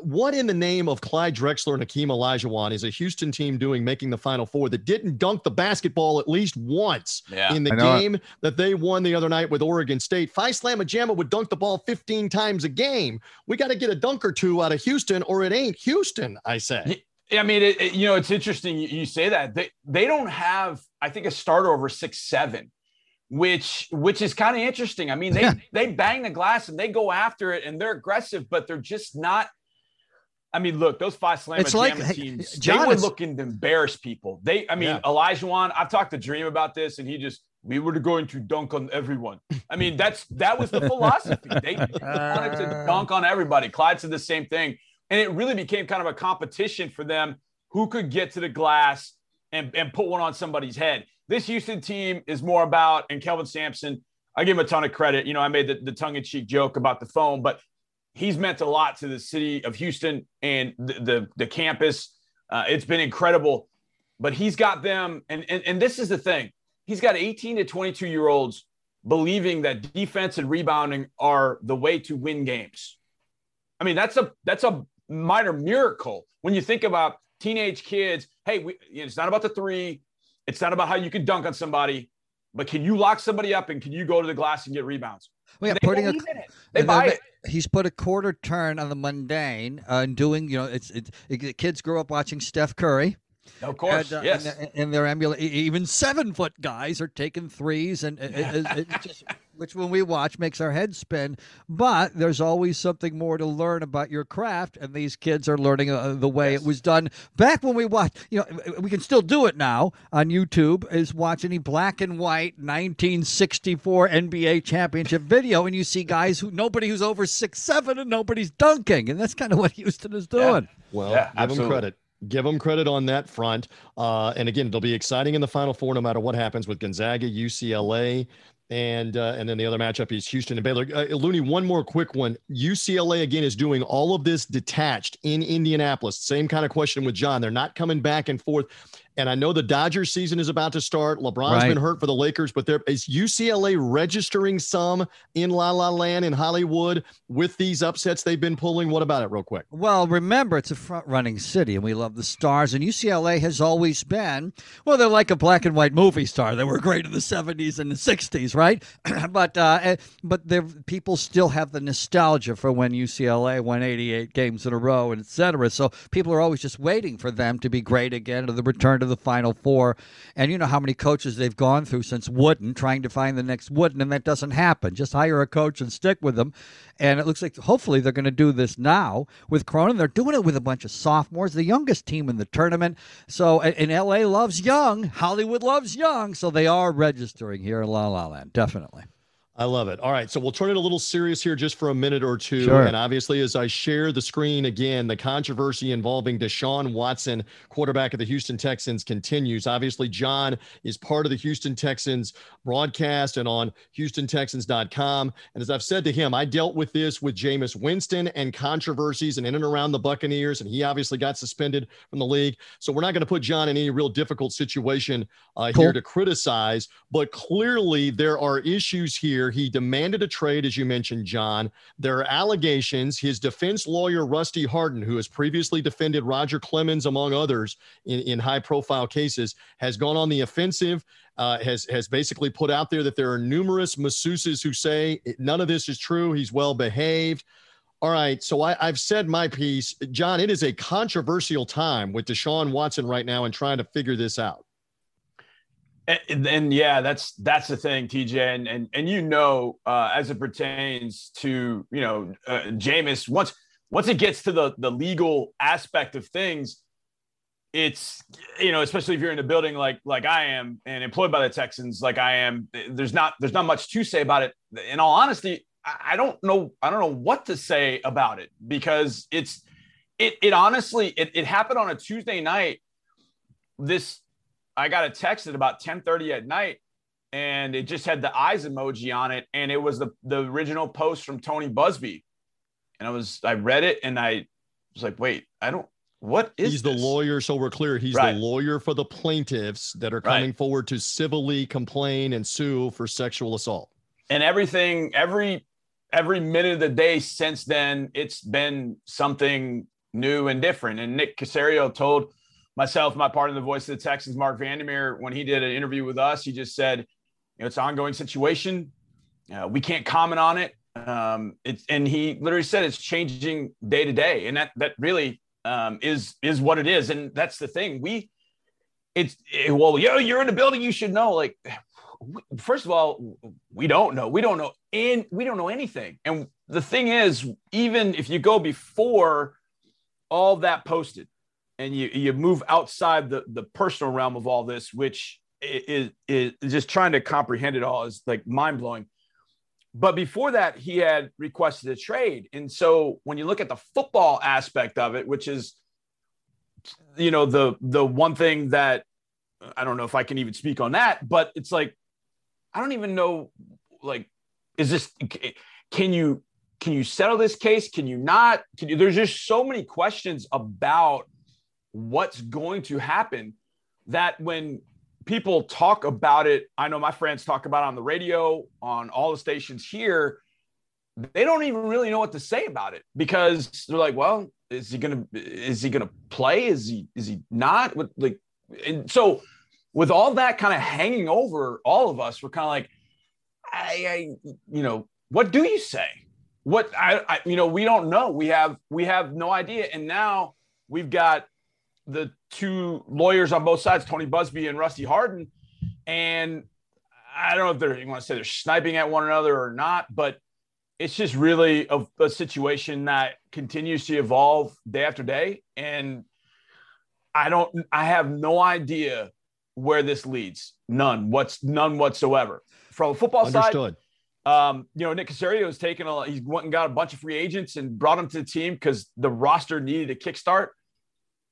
[SPEAKER 1] what in the name of Clyde Drexler and Hakeem Olajuwon is a Houston team doing making the Final Four that didn't dunk the basketball at least once yeah, in the game it. that they won the other night with Oregon State? Phi Slamma Jamma would dunk the ball 15 times a game. We got to get a dunk or two out of Houston, or it ain't Houston, I say.
[SPEAKER 5] I mean, it, it, you know, it's interesting you say that. They, they don't have, I think, a starter over six seven which which is kind of interesting. I mean, they they bang the glass and they go after it and they're aggressive, but they're just not I mean, look, those Phi Slamma it's like, teams, John, they were looking to embarrass people. They, I mean, yeah. Olajuwon, I've talked to Dream about this, and he just, we were going to dunk on everyone. I mean, that's that was the philosophy. They, uh, wanted to dunk on everybody. Clyde said the same thing. And it really became kind of a competition for them who could get to the glass and, and put one on somebody's head. This Houston team is more about, and Kelvin Sampson, I give him a ton of credit. You know, I made the, the tongue in cheek joke about the phone, but he's meant a lot to the city of Houston and the the, the campus. Uh, it's been incredible, but he's got them, and, and and this is the thing: he's got 18 to 22 year olds believing that defense and rebounding are the way to win games. I mean, that's a that's a minor miracle when you think about teenage kids. Hey, we, it's not about the three. It's not about how you can dunk on somebody, but can you lock somebody up and can you go to the glass and get rebounds?
[SPEAKER 4] Well, yeah, putting a, they buy it he's put a quarter turn on the mundane uh, and doing you know it's, it's it, kids grow up watching Steph Curry.
[SPEAKER 5] Of course, and, uh, yes.
[SPEAKER 4] And, and they're emulating. Even seven foot guys are taking threes, and it, it, it just, which when we watch makes our heads spin. But there's always something more to learn about your craft, and these kids are learning uh, the way yes. it was done back when we watched. You know, we can still do it now on YouTube. Is watch any black and white 1964 NBA championship video, and you see guys who nobody who's over six seven, and nobody's dunking, and that's kind of what Houston is doing.
[SPEAKER 1] Yeah. Well, yeah, give absolutely. them credit give them credit on that front. Uh, and again, it'll be exciting in the Final Four, no matter what happens with Gonzaga, UCLA, and uh, and then the other matchup is Houston and Baylor. Uh, Looney, one more quick one. UCLA again is doing all of this detached in Indianapolis. Same kind of question with John. They're not coming back and forth. And I know the Dodgers season is about to start. LeBron's right. been hurt for the Lakers, but there is UCLA registering some in La La Land in Hollywood with these upsets they've been pulling. What about it, real quick?
[SPEAKER 4] Well, remember it's a front-running city, and we love the stars. And UCLA has always been well, they're like a black and white movie star. They were great in the '70s and the '60s, right? but uh, eh, but people still have the nostalgia for when UCLA won 88 games in a row, and et cetera. So people are always just waiting for them to be great again, or the return to the Final Four. And you know how many coaches they've gone through since Wooden, trying to find the next Wooden, and that doesn't happen. Just hire a coach and stick with them. And it looks like hopefully they're going to do this now with Cronin. They're doing it with a bunch of sophomores, the youngest team in the tournament. So, and LA loves young, Hollywood loves young. So they are registering here in La La Land, definitely.
[SPEAKER 1] I love it. All right. So we'll turn it a little serious here just for a minute or two. Sure. And obviously, as I share the screen again, the controversy involving Deshaun Watson, quarterback of the Houston Texans, continues. Obviously, John is part of the Houston Texans broadcast and on HoustonTexans.com. And as I've said to him, I dealt with this with Jameis Winston and controversies and in and around the Buccaneers. And he obviously got suspended from the league. So we're not going to put John in any real difficult situation uh, cool. here to criticize. But clearly, there are issues here He demanded a trade, as you mentioned, John. There are allegations. His defense lawyer, Rusty Hardin, who has previously defended Roger Clemens, among others, in, in high profile cases, has gone on the offensive. Uh, has has basically put out there that there are numerous masseuses who say none of this is true. He's well behaved. All right, so I, have said my piece, John. It is a controversial time with Deshaun Watson right now and trying to figure this out.
[SPEAKER 5] And, and, yeah, that's that's the thing, TJ, and and and you know, uh, as it pertains to you know, uh, Jameis, once once it gets to the the legal aspect of things, it's you know especially if you're in a building like like I am and employed by the Texans like I am there's not there's not much to say about it. In all honesty I don't know I don't know what to say about it because it's it it honestly it, it happened on a Tuesday night. This I got a text at about 10 30 at night and it just had the eyes emoji on it and it was the the original post from Tony Buzbee, and I was I read it and I was like wait I don't what is
[SPEAKER 1] he's
[SPEAKER 5] this?
[SPEAKER 1] the lawyer so we're clear he's
[SPEAKER 5] Right.
[SPEAKER 1] the lawyer for the plaintiffs that are
[SPEAKER 5] Right.
[SPEAKER 1] coming forward to civilly complain and sue for sexual assault
[SPEAKER 5] and everything every every minute of the day since then it's been something new and different and Nick Caserio told myself my part of the voice of the texans Marc Vandermeer when he did an interview with us he just said you know it's an ongoing situation. Uh, we can't comment on it. Um, it's and he literally said it's changing day to day. And that that really um, is is what it is. And that's the thing. We it's eh, well yo you're in the building. You should know. Like first of all we don't know. We don't know and we don't know anything. And the thing is even if you go before all that posted and you you move outside the the personal realm of all this which is is just trying to comprehend it all is like mind-blowing but before that he had requested a trade and so when you look at the football aspect of it which is you know the the one thing that I don't know if I can even speak on that, but it's like I don't even know like is this can you can you settle this case? Can you not? Can you there's just so many questions about what's going to happen that when people talk about it, I know my friends talk about it on the radio, on all the stations here, they don't even really know what to say about it because they're like, well, is he gonna is he gonna play? Is he is he not? With like and so with all that kind of hanging over all of us, we're kind of like, I, I you know, what do you say? What I, I you know, we don't know. We have we have no idea. And now we've got the two lawyers on both sides, Tony Buzbee and Rusty Hardin, and I don't know if they're you want to say they're sniping at one another or not, but it's just really a, a situation that continues to evolve day after day, and I don't, I have no idea where this leads. None. What's none whatsoever. From a football side, um, you know, Nick Caserio has taken a, he went and got a bunch of free agents and brought them to the team because the roster needed a kickstart.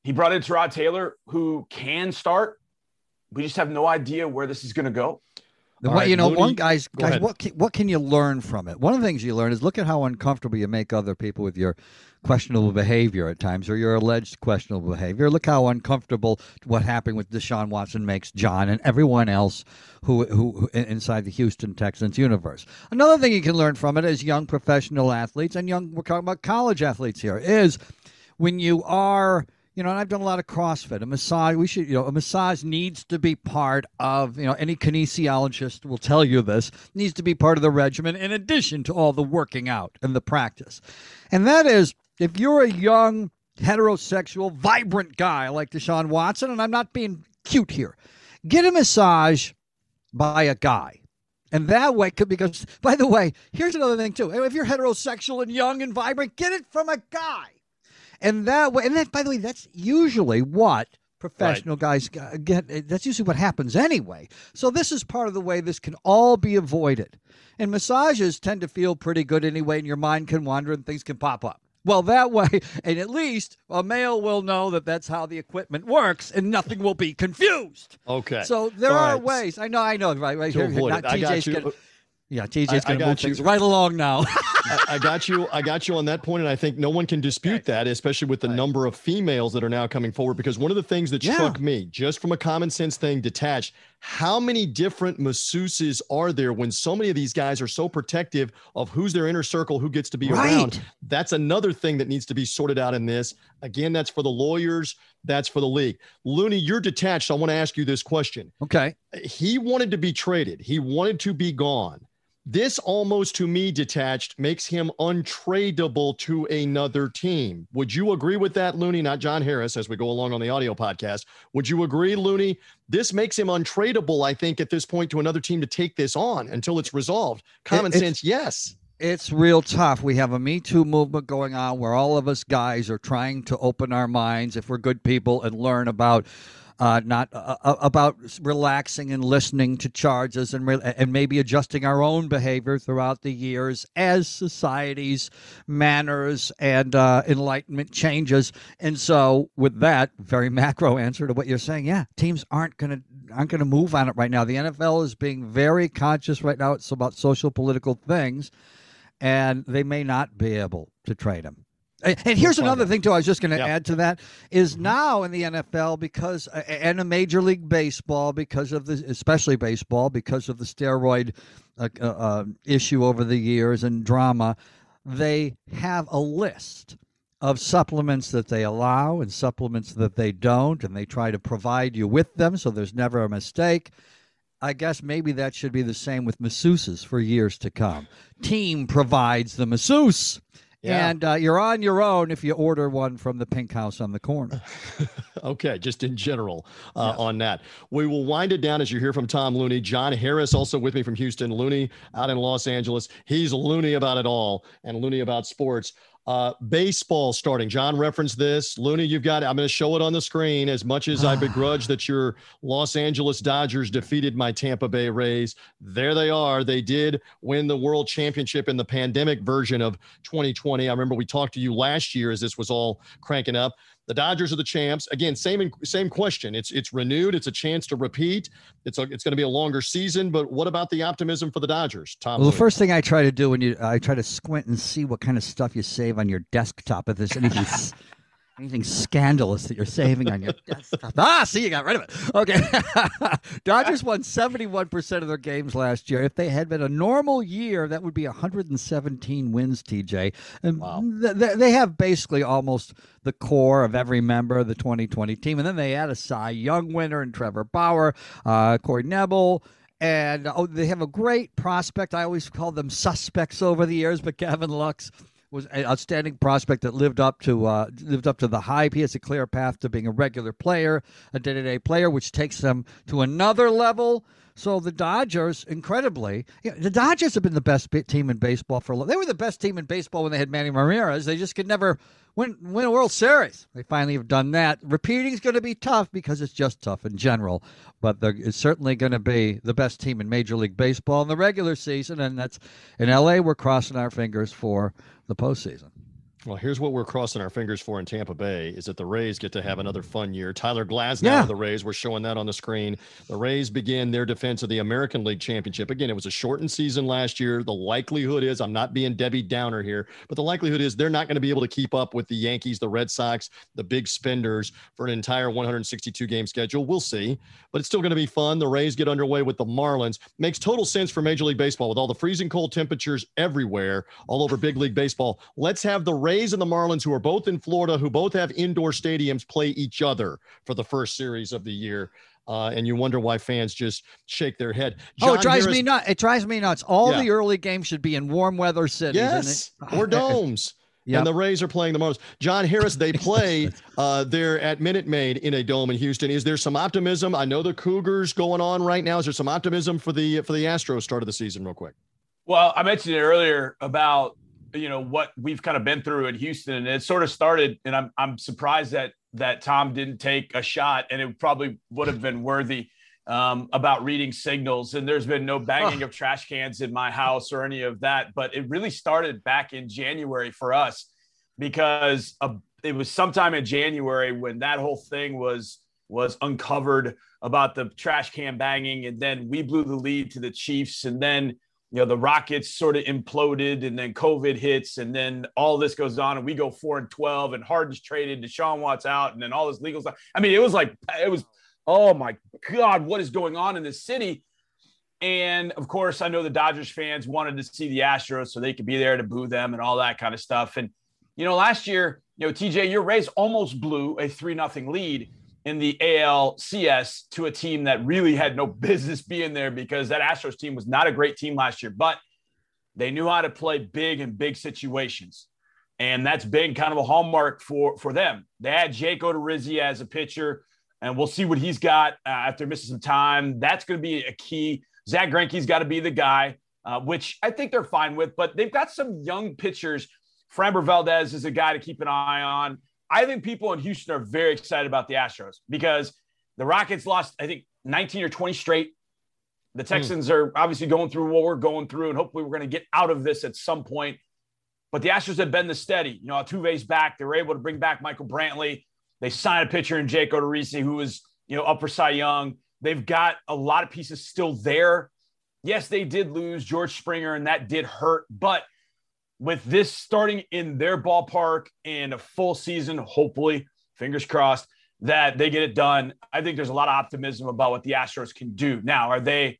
[SPEAKER 5] He brought in Tyrod Taylor, who can start. We just have no idea where this is going to go.
[SPEAKER 4] The
[SPEAKER 1] right,
[SPEAKER 4] you know,
[SPEAKER 1] Looney,
[SPEAKER 4] one guys, guys,
[SPEAKER 1] ahead.
[SPEAKER 4] what can, what can you learn from it? One of the things you learn is look at how uncomfortable you make other people with your questionable behavior at times, or your alleged questionable behavior. Look how uncomfortable what happened with Deshaun Watson makes John and everyone else who who, who inside the Houston Texans universe. Another thing you can learn from it as young professional athletes and young we're talking about college athletes here is when you are you know, and I've done a lot of CrossFit. A massage, we should, you know, a massage needs to be part of, you know, any kinesiologist will tell you this, needs to be part of the regimen in addition to all the working out and the practice. And that is, if you're a young, heterosexual, vibrant guy like Deshaun Watson, and I'm not being cute here, get a massage by a guy. And that way, could because by the way, here's another thing too. If you're heterosexual and young and vibrant, get it from a guy. And that way, and that, by the way, that's usually what professional guys get. That's usually what happens anyway. So this is part of the way this can all be avoided. And massages tend to feel pretty good anyway, and your mind can wander and things can pop up. Well, that way, and at least a male will know that that's how the equipment works, and nothing will be confused.
[SPEAKER 1] okay
[SPEAKER 4] So there
[SPEAKER 1] All
[SPEAKER 4] are
[SPEAKER 1] right.
[SPEAKER 4] ways. I know, I know, right, right
[SPEAKER 1] to
[SPEAKER 4] here.
[SPEAKER 1] avoid
[SPEAKER 4] not
[SPEAKER 1] it. I got you.
[SPEAKER 4] gonna, yeah, TJ's going to
[SPEAKER 1] got
[SPEAKER 4] move things
[SPEAKER 1] you.
[SPEAKER 4] right along now.
[SPEAKER 1] I, I got you. I got you on that point, and I think no one can dispute that, especially with the number of females that are now coming forward. Because one of the things that
[SPEAKER 4] Yeah.
[SPEAKER 1] struck me, just from a common sense thing, detached, how many different masseuses are there when so many of these guys are so protective of who's their inner circle, who gets to be around? That's another thing that needs to be sorted out in this. Again, that's for the lawyers. That's for the league. Looney, you're detached. I want to ask you this question
[SPEAKER 4] okay.
[SPEAKER 1] he wanted to be traded. He wanted to be gone. This almost to me detached makes him untradeable to another team. Would you agree with that, Looney? Not John Harris, as we go along on the audio podcast. Would you agree, Looney? This makes him untradeable, I think, at this point to another team to take this on until it's resolved. Common
[SPEAKER 4] it's-
[SPEAKER 1] sense, yes.
[SPEAKER 4] it's real tough. We have a Me Too movement going on where all of us guys are trying to open our minds, if we're good people, and learn about uh, not uh, uh, about relaxing and listening to charges and re- and maybe adjusting our own behavior throughout the years as society's manners and uh, enlightenment changes. And so, with that very macro answer to what you're saying, yeah, teams aren't going to aren't going to move on it right now. The NFL is being very conscious right now. It's about social political things, and they may not be able to trade him. And here's another thing too. I was just going to add to that is mm-hmm. now in the NFL because and a Major League Baseball because of the especially baseball because of the steroid uh, uh, uh, issue over the years and drama, they have a list of supplements that they allow and supplements that they don't, and they try to provide you with them so there's never a mistake. I guess maybe that should be the same with masseuses for years to come. Team provides the masseuse yeah. And uh, you're on your own if you order one from the pink house on the corner.
[SPEAKER 1] okay, just in general uh, on that. We will wind it down as you hear from Tom Looney. John Harris also with me from Houston. Looney out in Los Angeles. He's loony about it all and loony about sports. Uh, baseball starting. John referenced this. Looney, you've got it. I'm going to show it on the screen. As much as I begrudge that your Los Angeles Dodgers defeated my Tampa Bay Rays, there they are. They did win the World Championship in the pandemic version of 2020. I remember we talked to you last year as this was all cranking up. The Dodgers are the champs. Again, same same question. It's it's renewed. It's a chance to repeat. It's a, it's going to be a longer season. But what about the optimism for the Dodgers, Tom?
[SPEAKER 4] Well, the first thing I try to do when you I try to squint and see what kind of stuff you save on your desktop. If there's anything anything scandalous that you're saving on your desktop. Ah, see, you got rid of it. Okay. Dodgers won 71% of their games last year. If they had been a normal year, that would be 117 wins, TJ. And wow. th- they have basically almost the core of every member of the 2020 team. And then they add a Cy Young winner and Trevor Bauer, uh, Corey Knebel and oh, they have a great prospect. I always call them suspects over the years, but Gavin Lux was an outstanding prospect that lived up to uh, lived up to the hype. He has a clear path to being a regular player, a day to day player, which takes them to another level. So the Dodgers, incredibly, you know, the Dodgers have been the best team in baseball for a long. They were the best team in baseball when they had Manny Ramirez. They just could never win win a World Series. They finally have done that. Repeating is going to be tough because it's just tough in general, but it's certainly going to be the best team in Major League Baseball in the regular season, and that's in LA. We're crossing our fingers for the postseason.
[SPEAKER 1] Well, here's what we're crossing our fingers for in Tampa Bay is that the Rays get to have another fun year. Tyler Glasnow yeah. of the Rays, we're showing that on the screen. The Rays begin their defense of the American League Championship. Again, it was a shortened season last year. The likelihood is, I'm not being Debbie Downer here, but the likelihood is they're not going to be able to keep up with the Yankees, the Red Sox, the big spenders for an entire 162 game schedule. We'll see, but it's still going to be fun. The Rays get underway with the Marlins. Makes total sense for Major League Baseball with all the freezing cold temperatures everywhere, all over Big League Baseball. Let's have the Rays and the Marlins, who are both in Florida, who both have indoor stadiums, play each other for the first series of the year. Uh, and you wonder why fans just shake their head.
[SPEAKER 4] John oh, it drives Harris, me nuts! It drives me nuts. All yeah. the early games should be in warm weather cities.
[SPEAKER 1] Yes, or domes. Yep. And the Rays are playing the Marlins. John Harris, they play uh, there at Minute Maid in a dome in Houston. Is there some optimism? I know the Cougars going on right now. Is there some optimism for the for the Astros start of the season, real quick?
[SPEAKER 5] Well, I mentioned it earlier about you know what we've kind of been through in Houston, and it sort of started. And I'm I'm surprised that that Tom didn't take a shot, and it probably would have been worthy um, about reading signals. And there's been no banging of trash cans in my house or any of that. But it really started back in January for us because it was sometime in January when that whole thing was was uncovered about the trash can banging, and then we blew the lead to the Chiefs, and then you know the rockets sort of imploded and then covid hits and then all this goes on and we go 4 and 12 and harden's traded deshaun watts out and then all this legal stuff. I mean it was like it was oh my god what is going on in this city? And of course i know the dodgers fans wanted to see the astros so they could be there to boo them and all that kind of stuff. And you know last year you know tj your rays almost blew a 3 nothing lead in the ALCS to a team that really had no business being there because that Astros team was not a great team last year, but they knew how to play big in big situations. And that's been kind of a hallmark for, for them. They had Jake Odorizzi as a pitcher, and we'll see what he's got uh, after missing some time. That's going to be a key. Zack Greinke's got to be the guy. uh, which I think they're fine with. But they've got some young pitchers. Framber Valdez is a guy to keep an eye on. I think people in Houston are very excited about the Astros because the Rockets lost, I think, 19 or 20 straight. The hmm. Texans mm. are obviously going through what we're going through, and hopefully we're going to get out of this at some point. But the Astros have been the steady. You know, Altuve's back. They were able to bring back Michael Brantley. They signed a pitcher in Jake Odorizzi, who was, you know, up for Cy Young. They've got a lot of pieces still there. Yes, they did lose George Springer, and that did hurt. But with this starting in their ballpark in a full season, hopefully, fingers crossed, that they get it done. I think there's a lot of optimism about what the Astros can do. Now, are they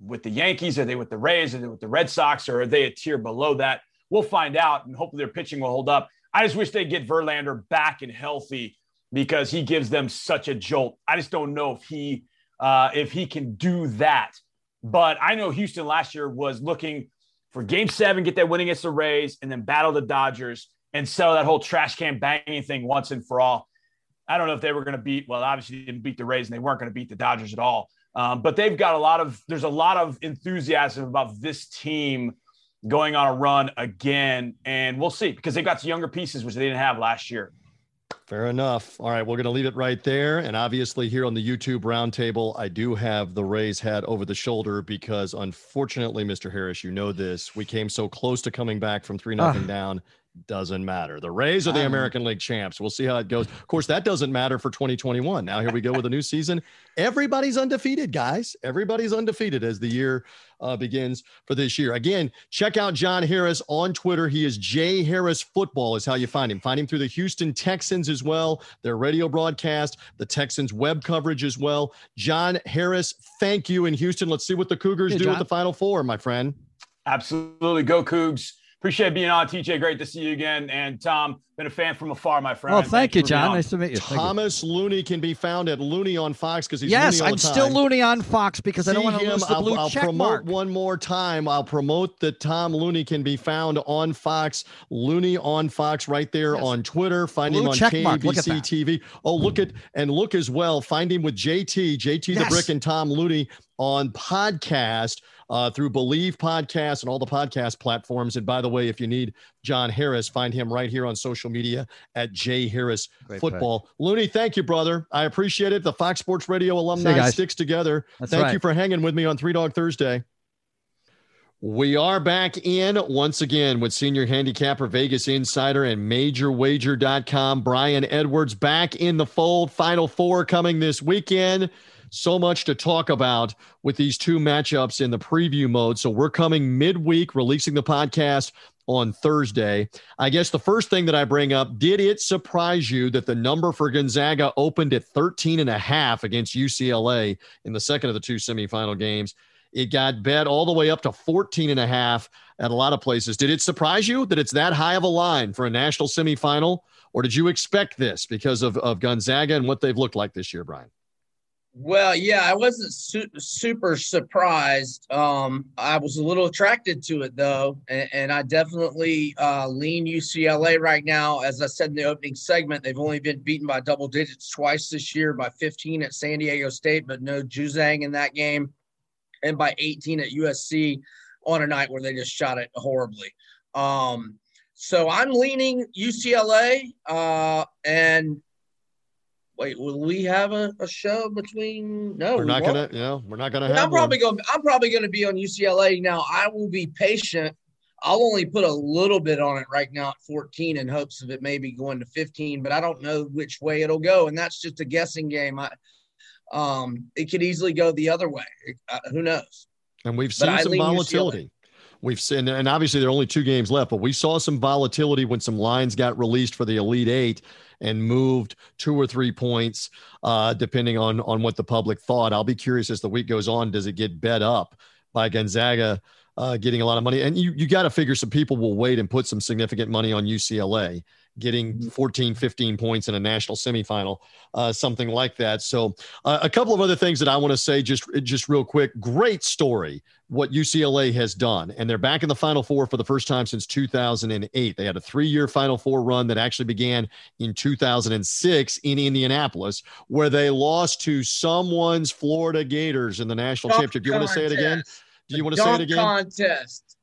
[SPEAKER 5] with the Yankees? Are they with the Rays? Are they with the Red Sox? Or are they a tier below that? We'll find out, and hopefully their pitching will hold up. I just wish they get Verlander back and healthy because he gives them such a jolt. I just don't know if he uh, if he can do that. But I know Houston last year was looking for Game Seven, get that win against the Rays, and then battle the Dodgers and settle that whole trash can banging thing once and for all. I don't know if they were going to beat. Well, obviously didn't beat the Rays, and they weren't going to beat the Dodgers at all. Um, but they've got a lot of. There's a lot of enthusiasm about this team going on a run again, and we'll see because they've got some younger pieces which they didn't have last year.
[SPEAKER 1] Fair enough. All right, we're going to leave it right there. And obviously, here on the YouTube roundtable, I do have the Rays hat over the shoulder because, unfortunately, Mr. Harris, you know this. We came so close to coming back from 3 nothing ah. down doesn't matter. The Rays are the American League champs. We'll see how it goes. Of course, that doesn't matter for 2021. Now, here we go with a new season. Everybody's undefeated, guys. Everybody's undefeated as the year uh, begins for this year. Again, check out John Harris on Twitter. He is J Harris Football, is how you find him. Find him through the Houston Texans as well, their radio broadcast, the Texans web coverage as well. John Harris, thank you in Houston. Let's see what the Cougars hey, do John. with the Final Four, my friend.
[SPEAKER 5] Absolutely. Go Cougs. Appreciate being on, TJ. Great to see you again. And Tom, been a fan from afar, my friend.
[SPEAKER 4] Oh, thank, thank you, John. Nice to meet you.
[SPEAKER 1] Thomas
[SPEAKER 4] you.
[SPEAKER 1] Looney can be found at Looney on Fox because he's
[SPEAKER 4] yes,
[SPEAKER 1] I'm
[SPEAKER 4] still Looney on Fox because see I don't want to lose the blue
[SPEAKER 1] I'll, I'll
[SPEAKER 4] check
[SPEAKER 1] promote
[SPEAKER 4] mark.
[SPEAKER 1] one more time. I'll promote that Tom Looney can be found on Fox. Looney on Fox right there yes. on Twitter. Find blue him on KBC TV. Oh, look at and look as well. Find him with JT, JT yes. the Brick, and Tom Looney on podcast uh, through Believe Podcast and all the podcast platforms. And by the way, if you need John Harris, find him right here on social media at J Harris Great Football. Play. Looney, thank you, brother. I appreciate it. The Fox Sports Radio alumni sticks together. That's thank right. you for hanging with me on Three Dog Thursday. We are back in once again with senior handicapper, Vegas Insider, and MajorWager.com. Brian Edwards back in the fold. Final four coming this weekend so much to talk about with these two matchups in the preview mode. So we're coming midweek, releasing the podcast on Thursday. I guess the first thing that I bring up, did it surprise you that the number for Gonzaga opened at 13 and a half against UCLA in the second of the two semifinal games? It got bet all the way up to 14 and a half at a lot of places. Did it surprise you that it's that high of a line for a national semifinal? Or did you expect this because of, of Gonzaga and what they've looked like this year, Brian?
[SPEAKER 3] Well, yeah, I wasn't su- super surprised. Um, I was a little attracted to it though, and, and I definitely uh, lean UCLA right now. As I said in the opening segment, they've only been beaten by double digits twice this year, by 15 at San Diego State, but no Juzang in that game, and by 18 at USC on a night where they just shot it horribly. Um, so I'm leaning UCLA, uh, and wait, will we have a, a show between? No,
[SPEAKER 1] we're we not won't. gonna. You know, we're not gonna have. I'm
[SPEAKER 3] probably going. I'm probably going to be on UCLA now. I will be patient. I'll only put a little bit on it right now at 14 in hopes of it maybe going to 15, but I don't know which way it'll go, and that's just a guessing game. I, um, it could easily go the other way. Uh, who knows?
[SPEAKER 1] And we've seen some volatility. UCLA. We've seen, and obviously there are only two games left, but we saw some volatility when some lines got released for the Elite Eight and moved two or three points, uh, depending on on what the public thought. I'll be curious as the week goes on. Does it get bet up by Gonzaga? Uh, getting a lot of money, and you you got to figure some people will wait and put some significant money on UCLA getting mm-hmm. 14, 15 points in a national semifinal, uh, something like that. So, uh, a couple of other things that I want to say just just real quick. Great story what UCLA has done, and they're back in the Final Four for the first time since 2008. They had a three-year Final Four run that actually began in 2006 in Indianapolis, where they lost to someone's Florida Gators in the national championship. Do you want to say it again? Do you want to say it again?
[SPEAKER 3] Contest.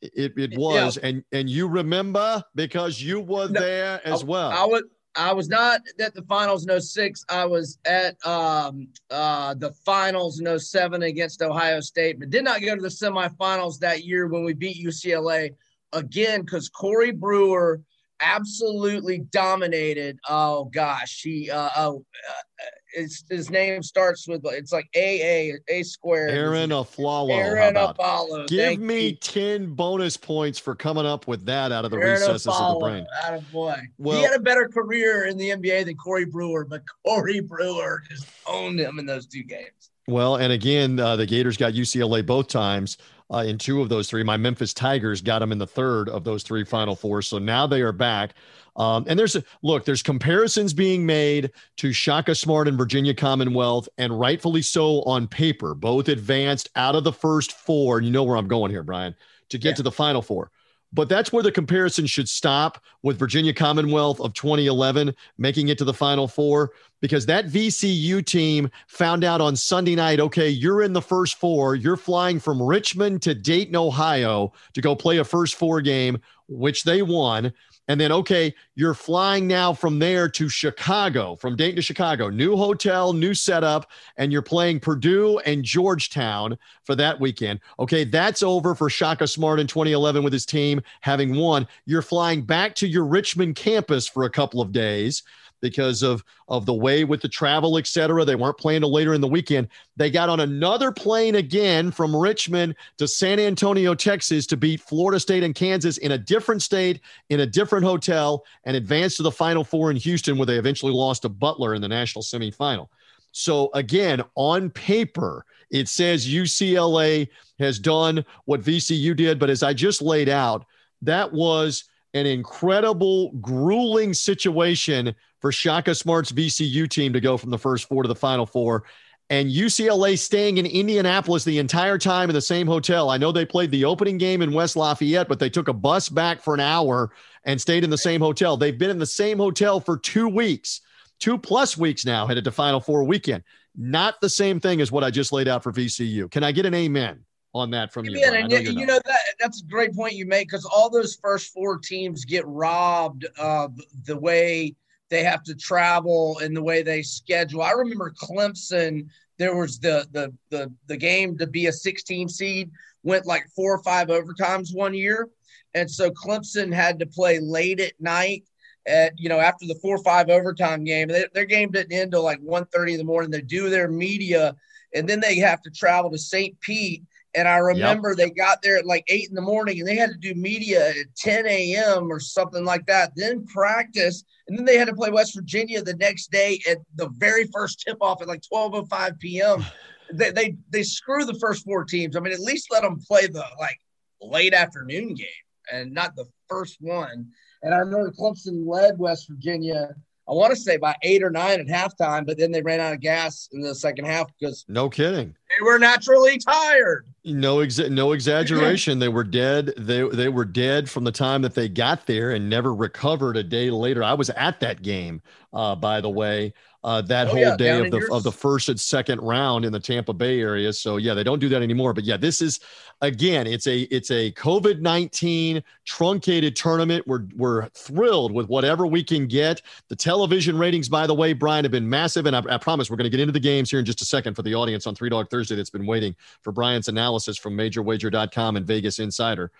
[SPEAKER 1] It, it was, yeah. and and you remember because you were no, there as well.
[SPEAKER 3] I was I was not at the finals in 06. I was at um, uh, the finals in 07 against Ohio State, but did not go to the semifinals that year when we beat UCLA again because Corey Brewer absolutely dominated. Oh gosh, he uh, oh, uh, his, his name starts with it's like A A A square.
[SPEAKER 1] Aaron Afflalo.
[SPEAKER 3] Aaron Afflalo.
[SPEAKER 1] Give me you. ten bonus points for coming up with that out of the Aaron recesses Afflalo, of the brain.
[SPEAKER 3] Out of boy, well, he had a better career in the NBA than Corey Brewer, but Corey Brewer just owned him in those two games.
[SPEAKER 1] Well, and again, uh, the Gators got UCLA both times uh, in two of those three. My Memphis Tigers got them in the third of those three Final Fours. So now they are back. Um, and there's a look, there's comparisons being made to Shaka Smart and Virginia Commonwealth, and rightfully so on paper, both advanced out of the first four. And you know where I'm going here, Brian, to get yeah. to the Final Four. But that's where the comparison should stop with Virginia Commonwealth of 2011 making it to the Final Four because that VCU team found out on Sunday night okay, you're in the first four. You're flying from Richmond to Dayton, Ohio to go play a first four game, which they won. And then, okay, you're flying now from there to Chicago, from Dayton to Chicago, new hotel, new setup, and you're playing Purdue and Georgetown for that weekend. Okay, that's over for Shaka Smart in 2011 with his team having won. You're flying back to your Richmond campus for a couple of days because of of the way with the travel, et cetera. They weren't playing till later in the weekend. They got on another plane again from Richmond to San Antonio, Texas, to beat Florida State and Kansas in a different state, in a different hotel, and advanced to the Final Four in Houston, where they eventually lost to Butler in the national semifinal. So again, on paper, it says UCLA has done what VCU did, but as I just laid out, that was an incredible, grueling situation for Shaka Smart's VCU team to go from the first four to the final four. And UCLA staying in Indianapolis the entire time in the same hotel. I know they played the opening game in West Lafayette, but they took a bus back for an hour and stayed in the same hotel. They've been in the same hotel for two weeks, two plus weeks now, headed to Final Four weekend. Not the same thing as what I just laid out for VCU. Can I get an amen? on that from you.
[SPEAKER 3] Yeah, and you, you know that that's a great point you make because all those first four teams get robbed of the way they have to travel and the way they schedule. I remember Clemson. There was the the the the game to be a 16 seed went like four or five overtimes one year, and so Clemson had to play late at night. At you know after the four or five overtime game, they, their game didn't end till like 1.30 in the morning. They do their media, and then they have to travel to St. Pete and I remember yep. they got there at like eight in the morning and they had to do media at 10 a.m. or something like that, then practice. And then they had to play West Virginia the next day at the very first tip off at like 12.05 p.m. they, they, they screw the first four teams. I mean, at least let them play the like late afternoon game and not the first one. And I remember Clemson led West Virginia I want to say by eight or nine at halftime, but then they ran out of gas in the second half because
[SPEAKER 1] no kidding,
[SPEAKER 3] they were naturally tired.
[SPEAKER 1] No exa- no exaggeration. they were dead. They they were dead from the time that they got there and never recovered a day later. I was at that game, uh, by the way uh, that oh, whole yeah, day of the of the first and second round in the Tampa Bay area. So yeah, they don't do that anymore. But yeah, this is again, it's a it's a COVID nineteen truncated tournament. We're we're thrilled with whatever we can get. The television ratings, by the way, Brian, have been massive, and I, I promise we're going to get into the games here in just a second for the audience on Three Dog Thursday that's been waiting for Brian's analysis from MajorWager.com and Vegas Insider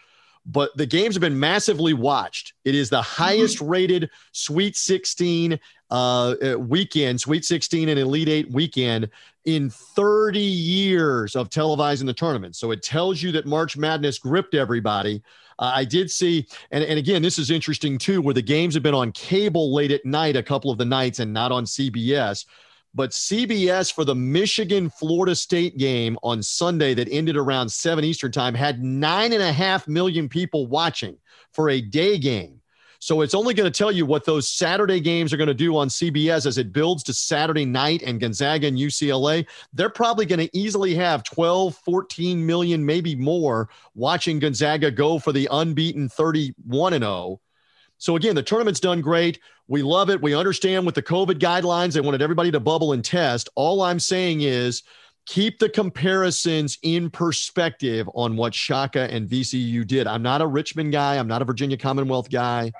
[SPEAKER 1] but the games have been massively watched. It is the highest rated Sweet 16 uh, uh, weekend, Sweet 16 and Elite Eight weekend in 30 years of televising the tournament. So it tells you that March Madness gripped everybody. Uh, I did see, and, and again, this is interesting too, where the games have been on cable late at night a couple of the nights and not on CBS. But CBS for the Michigan Florida State game on Sunday that ended around 7 Eastern time had nine and a half million people watching for a day game. So it's only going to tell you what those Saturday games are going to do on CBS as it builds to Saturday night and Gonzaga and UCLA. They're probably going to easily have 12, 14 million, maybe more watching Gonzaga go for the unbeaten 31 and 0 so again, the tournament's done great. We love it. We understand with the COVID guidelines, they wanted everybody to bubble and test. All I'm saying is keep the comparisons in perspective on what Shaka and VCU did. I'm not a Richmond guy. I'm not a Virginia Commonwealth guy.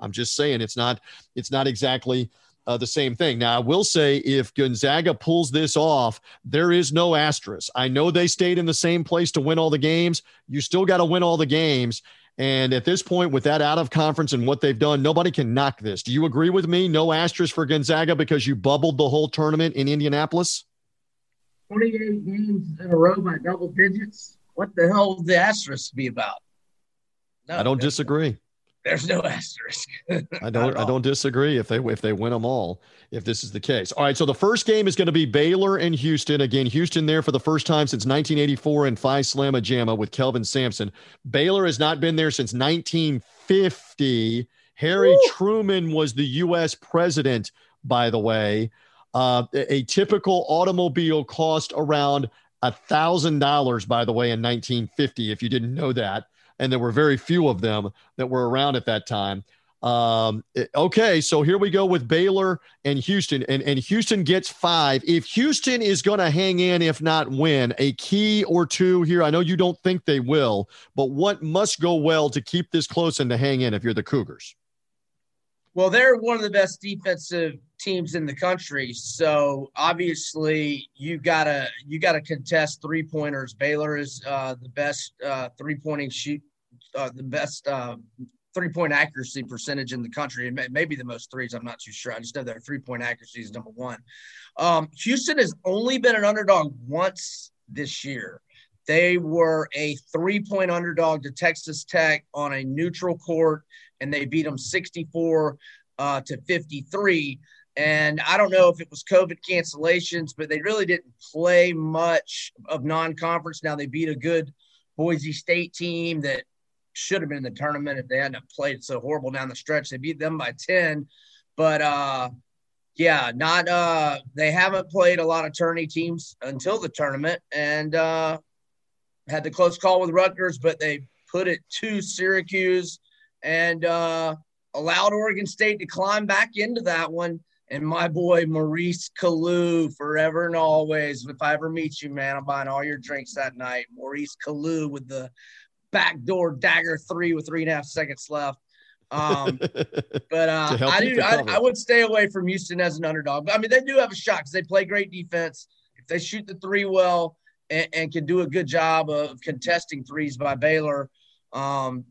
[SPEAKER 1] I'm just saying it's not it's not exactly uh, the same thing. Now, I will say if Gonzaga pulls this off, there is no asterisk. I know they stayed in the same place to win all the games. You still got to win all the games. And at this point, with that out of conference and what they've done, nobody can knock this. Do you agree with me? No asterisk for Gonzaga because you bubbled the whole tournament in Indianapolis?
[SPEAKER 3] 28 games in a row by double digits. What the hell would the asterisk be about?
[SPEAKER 1] No, I don't disagree.
[SPEAKER 3] There's no asterisk.
[SPEAKER 1] I don't. I don't disagree. If they if they win them all, if this is the case. All right. So the first game is going to be Baylor and Houston. Again, Houston there for the first time since 1984 in Phi Slamma Jamma with Kelvin Sampson. Baylor has not been there since 1950. Harry Woo! Truman was the U.S. president, by the way. Uh, a typical automobile cost around a thousand dollars, by the way, in 1950. If you didn't know that, and there were very few of them that were around at that time. Um, okay, so here we go with Baylor and Houston, and, and Houston gets five. If Houston is going to hang in, if not win, a key or two here. I know you don't think they will, but what must go well to keep this close and to hang in if you're the Cougars?
[SPEAKER 3] Well, they're one of the best defensive teams in the country. So obviously, you gotta you gotta contest three pointers. Baylor is uh, the best uh, three pointing shoot, uh, the best uh, three point accuracy percentage in the country, and maybe the most threes. I'm not too sure. I just know their three point accuracy is number one. Um, Houston has only been an underdog once this year. They were a three point underdog to Texas Tech on a neutral court, and they beat them 64 uh, to 53. And I don't know if it was COVID cancellations, but they really didn't play much of non conference. Now they beat a good Boise State team that should have been in the tournament if they hadn't played so horrible down the stretch. They beat them by 10. But uh yeah, not uh they haven't played a lot of tourney teams until the tournament and uh had the close call with Rutgers, but they put it to Syracuse and uh allowed Oregon State to climb back into that one. And my boy Maurice Calloo, forever and always. If I ever meet you, man, I'm buying all your drinks that night. Maurice Calloo with the backdoor dagger three with three and a half seconds left. Um, but uh, I do. I, I, would stay away from Houston as an underdog. I mean, they do have a shot because they play great defense. If they shoot the three well and, and can do a good job of contesting threes by Baylor, um,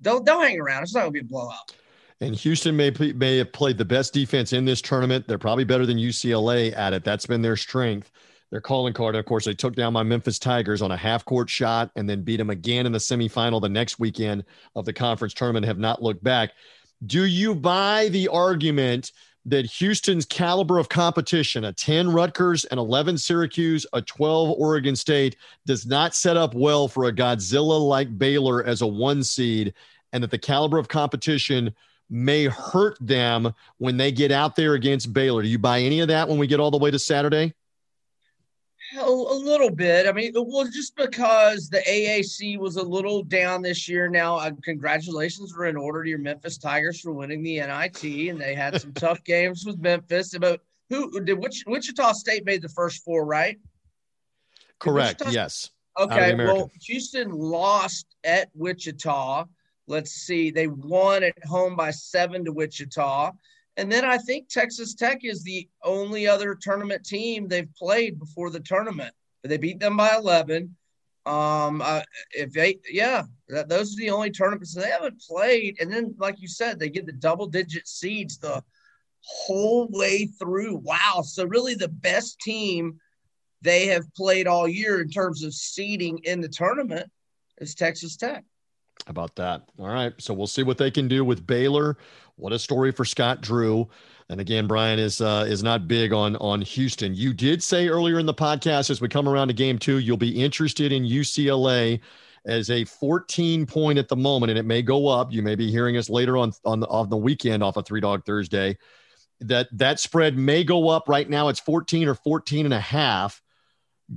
[SPEAKER 3] they'll they'll hang around. It's not going to be a blowout.
[SPEAKER 1] And Houston may may have played the best defense in this tournament. They're probably better than UCLA at it. That's been their strength their calling card. Of course, they took down my Memphis Tigers on a half court shot and then beat them again in the semifinal the next weekend of the conference tournament, have not looked back. Do you buy the argument that Houston's caliber of competition, a 10 Rutgers, an 11 Syracuse, a 12 Oregon State, does not set up well for a Godzilla like Baylor as a one seed, and that the caliber of competition may hurt them when they get out there against Baylor? Do you buy any of that when we get all the way to Saturday?
[SPEAKER 3] A, a, little bit. I mean, well, just because the AAC was a little down this year. Now, uh, congratulations were in order to your Memphis Tigers for winning the NIT, and they had some tough games with Memphis. But who did which Wichita State made the first four, right?
[SPEAKER 1] Correct. Yes.
[SPEAKER 3] Okay. Well, Houston lost at Wichita. Let's see. They won at home by seven to Wichita. And then I think Texas Tech is the only other tournament team they've played before the tournament. They beat them by 11. Um, uh, if they, yeah, that, those are the only tournaments they haven't played. And then, like you said, they get the double digit seeds the whole way through. Wow. So, really, the best team they have played all year in terms of seeding in the tournament is Texas Tech.
[SPEAKER 1] About that? All right. So we'll see what they can do with Baylor. What a story for Scott Drew. And again, Brian is uh, is not big on on Houston. You did say earlier in the podcast, as we come around to game two, you'll be interested in UCLA as a 14 point at the moment, and it may go up. You may be hearing us later on on the, on the weekend off of Three Dog Thursday. That that spread may go up. Right now, it's 14 or 14 and a half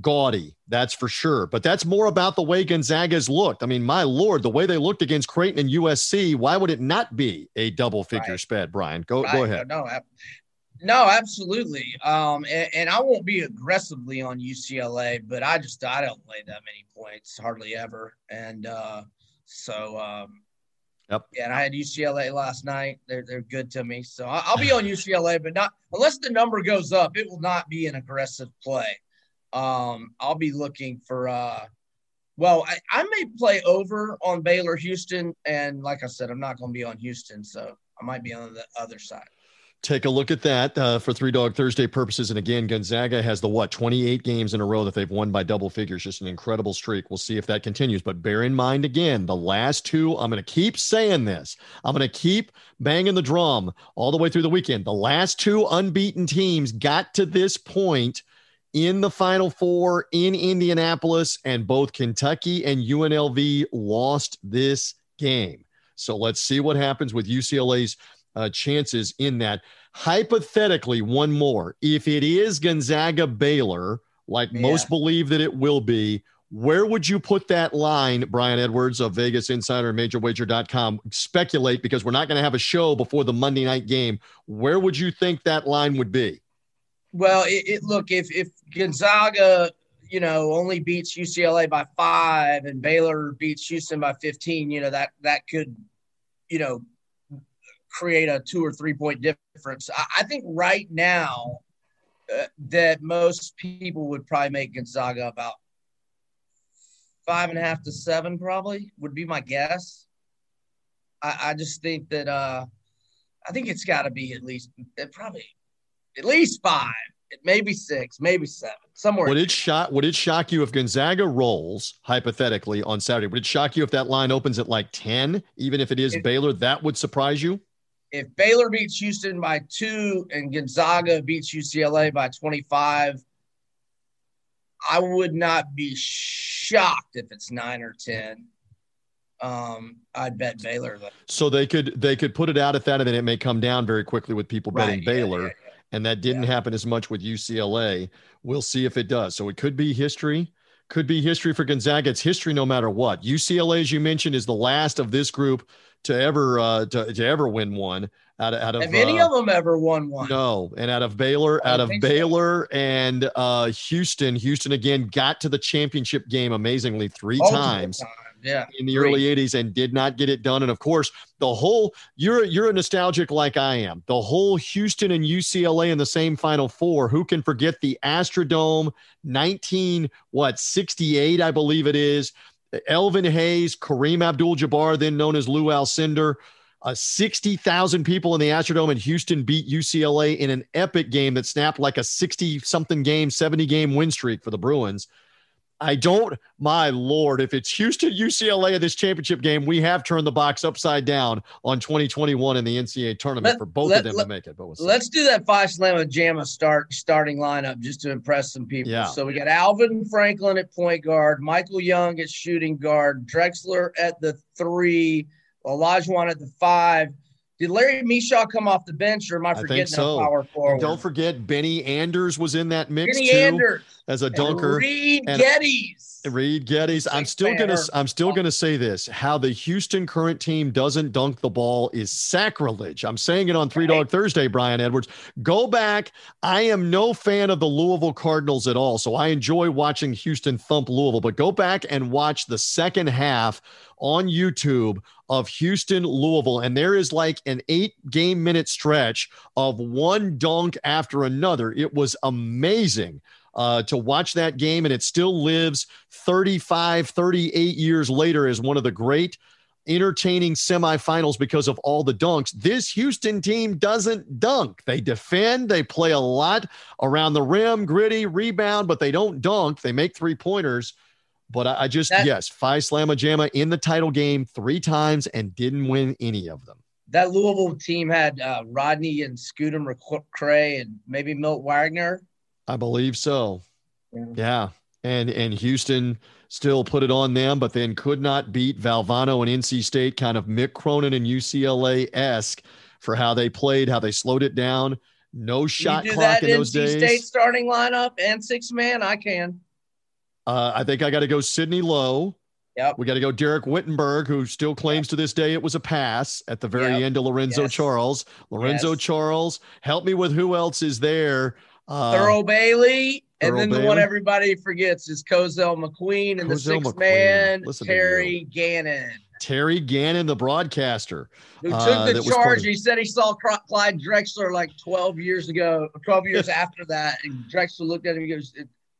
[SPEAKER 1] gaudy, that's for sure. But that's more about the way Gonzaga's looked. I mean, my lord, the way they looked against Creighton and USC, why would it not be a double figure right. spread, Brian? Go
[SPEAKER 3] right.
[SPEAKER 1] go ahead.
[SPEAKER 3] No, No, absolutely. Um, and, and, I won't be aggressively on UCLA, but I just I don't lay that many points, hardly ever. And uh, so, um,
[SPEAKER 1] yep.
[SPEAKER 3] Yeah, and I had UCLA last night. They're they're good to me, so I'll be on UCLA, but not unless the number goes up. It will not be an aggressive play. Um, I'll be looking for. Uh, well, I, I may play over on Baylor Houston, and like I said, I'm not going to be on Houston, so I might be on the other side
[SPEAKER 1] take a look at that uh, for Three Dog Thursday purposes. And again, Gonzaga has the what 28 games in a row that they've won by double figures. Just an incredible streak. We'll see if that continues. But bear in mind again, the last two. I'm going to keep saying this. I'm going to keep banging the drum all the way through the weekend. The last two unbeaten teams got to this point in the Final Four in Indianapolis, and both Kentucky and UNLV lost this game. So let's see what happens with UCLA's uh, chances in that. Hypothetically, one more. If it is Gonzaga Baylor, like yeah. most believe that it will be, where would you put that line, Brian Edwards of Vegas Insider and MajorWager.com? Speculate because we're not going to have a show before the Monday night game. Where would you think that line would be?
[SPEAKER 3] Well, it, it look if if Gonzaga, you know, only beats UCLA by five and Baylor beats Houston by fifteen, you know that that could, you know, create a two or three point difference. I, I think right now uh, that most people would probably make Gonzaga about five and a half to seven, probably would be my guess. I, I just think that uh, I think it's got to be at least probably at least five, maybe six, maybe seven, somewhere.
[SPEAKER 1] Would it shock? Would it shock you if Gonzaga rolls hypothetically on Saturday? Would it shock you if that line opens at like ten, even if it is Baylor? That would surprise you
[SPEAKER 3] if Baylor beats Houston by two and Gonzaga beats UCLA by 25, I would not be shocked if it's nine or 10. Um, I'd bet Baylor. Though.
[SPEAKER 1] So they could they could put it out at that, and then it may come down very quickly with people betting right, Baylor. Yeah, yeah, yeah. And that didn't happen as much with UCLA. We'll see if it does. So it could be history could be history for Gonzaga. It's history no matter what. UCLA, as you mentioned, is the last of this group to ever uh, to, to ever win one. Out of, out of
[SPEAKER 3] have any uh, of them ever won one?
[SPEAKER 1] No, and out of Baylor, out of Baylor so. and uh, Houston, Houston again got to the championship game amazingly three times. Time
[SPEAKER 3] yeah,
[SPEAKER 1] in the Great. early 80s and did not get it done. And of course, the whole you're you're a nostalgic like I am. The whole Houston and UCLA in the same final four. Who can forget the Astrodome 19 what 68, I believe it is. Elvin Hayes, Kareem Abdul-Jabbar, then known as Lou Alcindor. Uh, 60,000 people in the Astrodome in Houston beat UCLA in an epic game that snapped like a 60 something game, 70 game win streak for the Bruins. I don't, my Lord, if it's Houston, UCLA in this championship game, we have turned the box upside down on 2021 in the NCAA tournament let, for both let, of them let, to make it. But we'll
[SPEAKER 3] let's do that Phi Slamma Jamma start starting lineup just to impress some people. Yeah. So we got Alvin Franklin at point guard, Michael Young at shooting guard, Drexler at the three, Olajuwon at the five. Did Larry Micheaux come off the bench, or am I forgetting I so. power forward?
[SPEAKER 1] don't forget, Benny Anders was in that mix Benny too, Anders. as a dunker.
[SPEAKER 3] And Reid and Gettys.
[SPEAKER 1] Reid Gettys. I'm still gonna. I'm still gonna say this: how the Houston current team doesn't dunk the ball is sacrilege. I'm saying it on Three Dog Thursday, Brian Edwards. Go back. I am no fan of the Louisville Cardinals at all, so I enjoy watching Houston thump Louisville. But go back and watch the second half on YouTube of Houston Louisville. And there is like an eight game minute stretch of one dunk after another. It was amazing. Uh, to watch that game, and it still lives 35, 38 years later as one of the great entertaining semifinals because of all the dunks. This Houston team doesn't dunk. They defend, they play a lot around the rim, gritty, rebound, but they don't dunk. They make three pointers. But I, I just, that, yes, Phi Slamma Jamma in the title game three times and didn't win any of them.
[SPEAKER 3] That Louisville team had uh, Rodney and Scooter McCray and maybe Milt Wagner.
[SPEAKER 1] I believe so. Yeah. yeah. And and Houston still put it on them, but then could not beat Valvano and NC State, kind of Mick Cronin and UCLA esque for how they played, how they slowed it down. No shot clock in those NC days.
[SPEAKER 3] State starting lineup and six man, I can.
[SPEAKER 1] Uh, I think I got to go Sidney Lowe.
[SPEAKER 3] Yep.
[SPEAKER 1] We got to go Dereck Whittenburg, who still claims to this day it was a pass at the very
[SPEAKER 3] yep.
[SPEAKER 1] end of Lorenzo
[SPEAKER 3] yes.
[SPEAKER 1] Charles. Lorenzo
[SPEAKER 3] yes.
[SPEAKER 1] Charles, help me with who else is there.
[SPEAKER 3] Uh, Thurl Bailey. And then
[SPEAKER 1] Bailey.
[SPEAKER 3] the one everybody forgets is Cozell McQueen and the
[SPEAKER 1] Cozell
[SPEAKER 3] sixth
[SPEAKER 1] McQueen.
[SPEAKER 3] man,
[SPEAKER 1] Listen
[SPEAKER 3] Terry Gannon.
[SPEAKER 1] Terry Gannon, the broadcaster.
[SPEAKER 3] Who took
[SPEAKER 1] uh,
[SPEAKER 3] the
[SPEAKER 1] that was
[SPEAKER 3] charge? He said he saw Clyde Drexler like 12 years ago, 12 years after that. And Drexler looked at him and goes,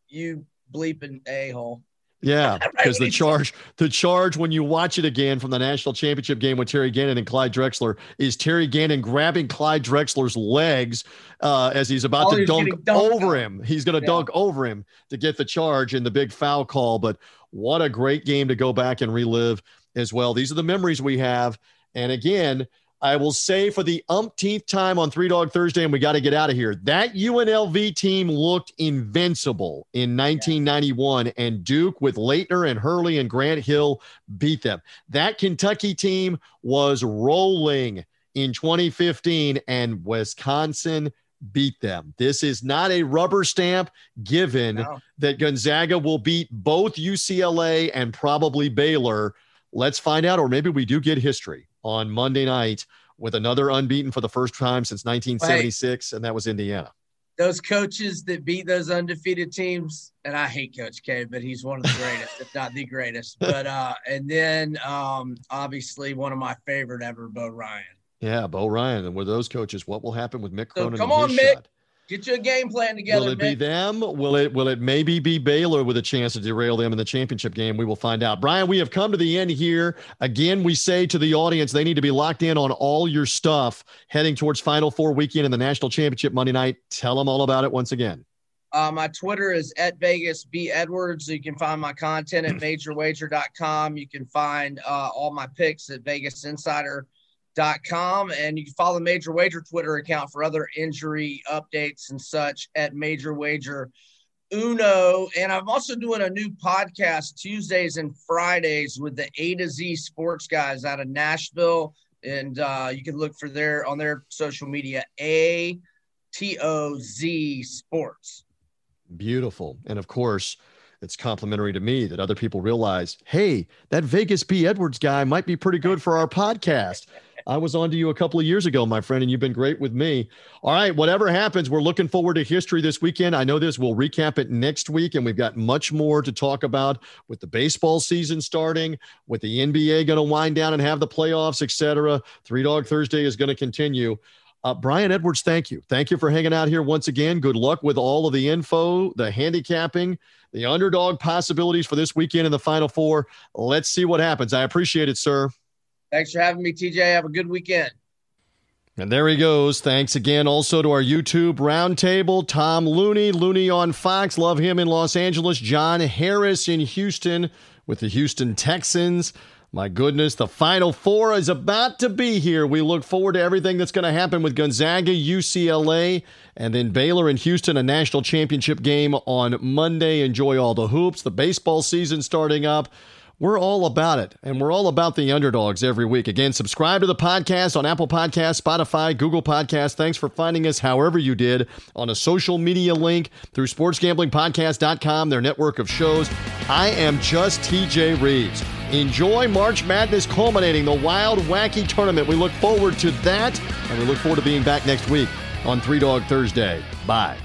[SPEAKER 3] You bleeping a hole.
[SPEAKER 1] Yeah, because
[SPEAKER 3] when
[SPEAKER 1] the
[SPEAKER 3] he-
[SPEAKER 1] charge, the charge when you watch it again from the national championship game with Terry Gannon and Clyde Drexler is Terry Gannon grabbing Clyde Drexler's legs uh, as he's about
[SPEAKER 3] Oh,
[SPEAKER 1] to
[SPEAKER 3] he's
[SPEAKER 1] dunk over him. He's going to
[SPEAKER 3] Yeah.
[SPEAKER 1] dunk over him to get the charge and the big foul call. But what a great game to go back and relive as well. These are the memories we have. And again, I will say for the umpteenth time on Three Dog Thursday, and we got to get out of here. That UNLV team looked invincible in 1991, and Duke with Laettner and Hurley and Grant Hill beat them. That Kentucky team was rolling in 2015, and Wisconsin beat them. This is not a rubber stamp given
[SPEAKER 3] No.
[SPEAKER 1] that Gonzaga will beat both UCLA and probably Baylor. Let's find out, or maybe we do get history on Monday night with another unbeaten for the first time since 1976, and that was Indiana.
[SPEAKER 3] Those coaches that beat those undefeated teams, and I hate Coach K, but he's one of the greatest, if not the greatest. But uh, and then um, obviously one of my favorite ever, Bo Ryan.
[SPEAKER 1] Yeah, Bo Ryan, and with those coaches, what will happen with Mick
[SPEAKER 3] So
[SPEAKER 1] Cronin?
[SPEAKER 3] come on, Mick.
[SPEAKER 1] shot?
[SPEAKER 3] Get you a game plan together.
[SPEAKER 1] Will it be
[SPEAKER 3] Mick.
[SPEAKER 1] them? Will it will it maybe be Baylor with a chance to derail them in the championship game? We will find out. Brian, we have come to the end here. Again, we say to the audience they need to be locked in on all your stuff heading towards Final Four weekend and the national championship Monday night. Tell them all about it once again.
[SPEAKER 3] Uh, my Twitter is at Vegas B Edwards. You can find my content at majorwager.com. You can find uh, all my picks at vegasinsider.com. And you can follow the Major Wager Twitter account for other injury updates and such at Major Wager Uno. And I'm also doing a new podcast Tuesdays and Fridays with the A to Z sports guys out of Nashville. And uh, you can look for their on their social media, A T O Z Sports.
[SPEAKER 1] Beautiful. And of course, it's complimentary to me that other people realize, hey, that Vegas B. Edwards guy might be pretty good for our podcast. I was on to you a couple of years ago, my friend, and you've been great with me. All right, whatever happens, we're looking forward to history this weekend. I know this. We'll recap it next week, and we've got much more to talk about with the baseball season starting, with the NBA going to wind down and have the playoffs, etc. Three Dog Thursday is going to continue. Uh, Brian Edwards, thank you. Thank you for hanging out here once again. Good luck with all of the info, the handicapping, the underdog possibilities for this weekend in the Final Four. Let's see what happens. I appreciate it, sir.
[SPEAKER 3] Thanks for having me, TJ. Have a good weekend.
[SPEAKER 1] And there he goes. Thanks again also to our YouTube roundtable. Tom Looney, Looney on Fox. Love him in Los Angeles. John Harris in Houston with the Houston Texans. My goodness, the Final Four is about to be here. We look forward to everything that's going to happen with Gonzaga, UCLA, and then Baylor and Houston, a national championship game on Monday. Enjoy all the hoops, the baseball season starting up. We're all about it, and we're all about the underdogs every week. Again, subscribe to the podcast on Apple Podcasts, Spotify, Google Podcasts. Thanks for finding us however you did on a social media link through sportsgamblingpodcast.com, their network of shows. I am just TJ Rives. Enjoy March Madness culminating the wild, wacky tournament. We look forward to that, and we look forward to being back next week on Three Dog Thursday. Bye.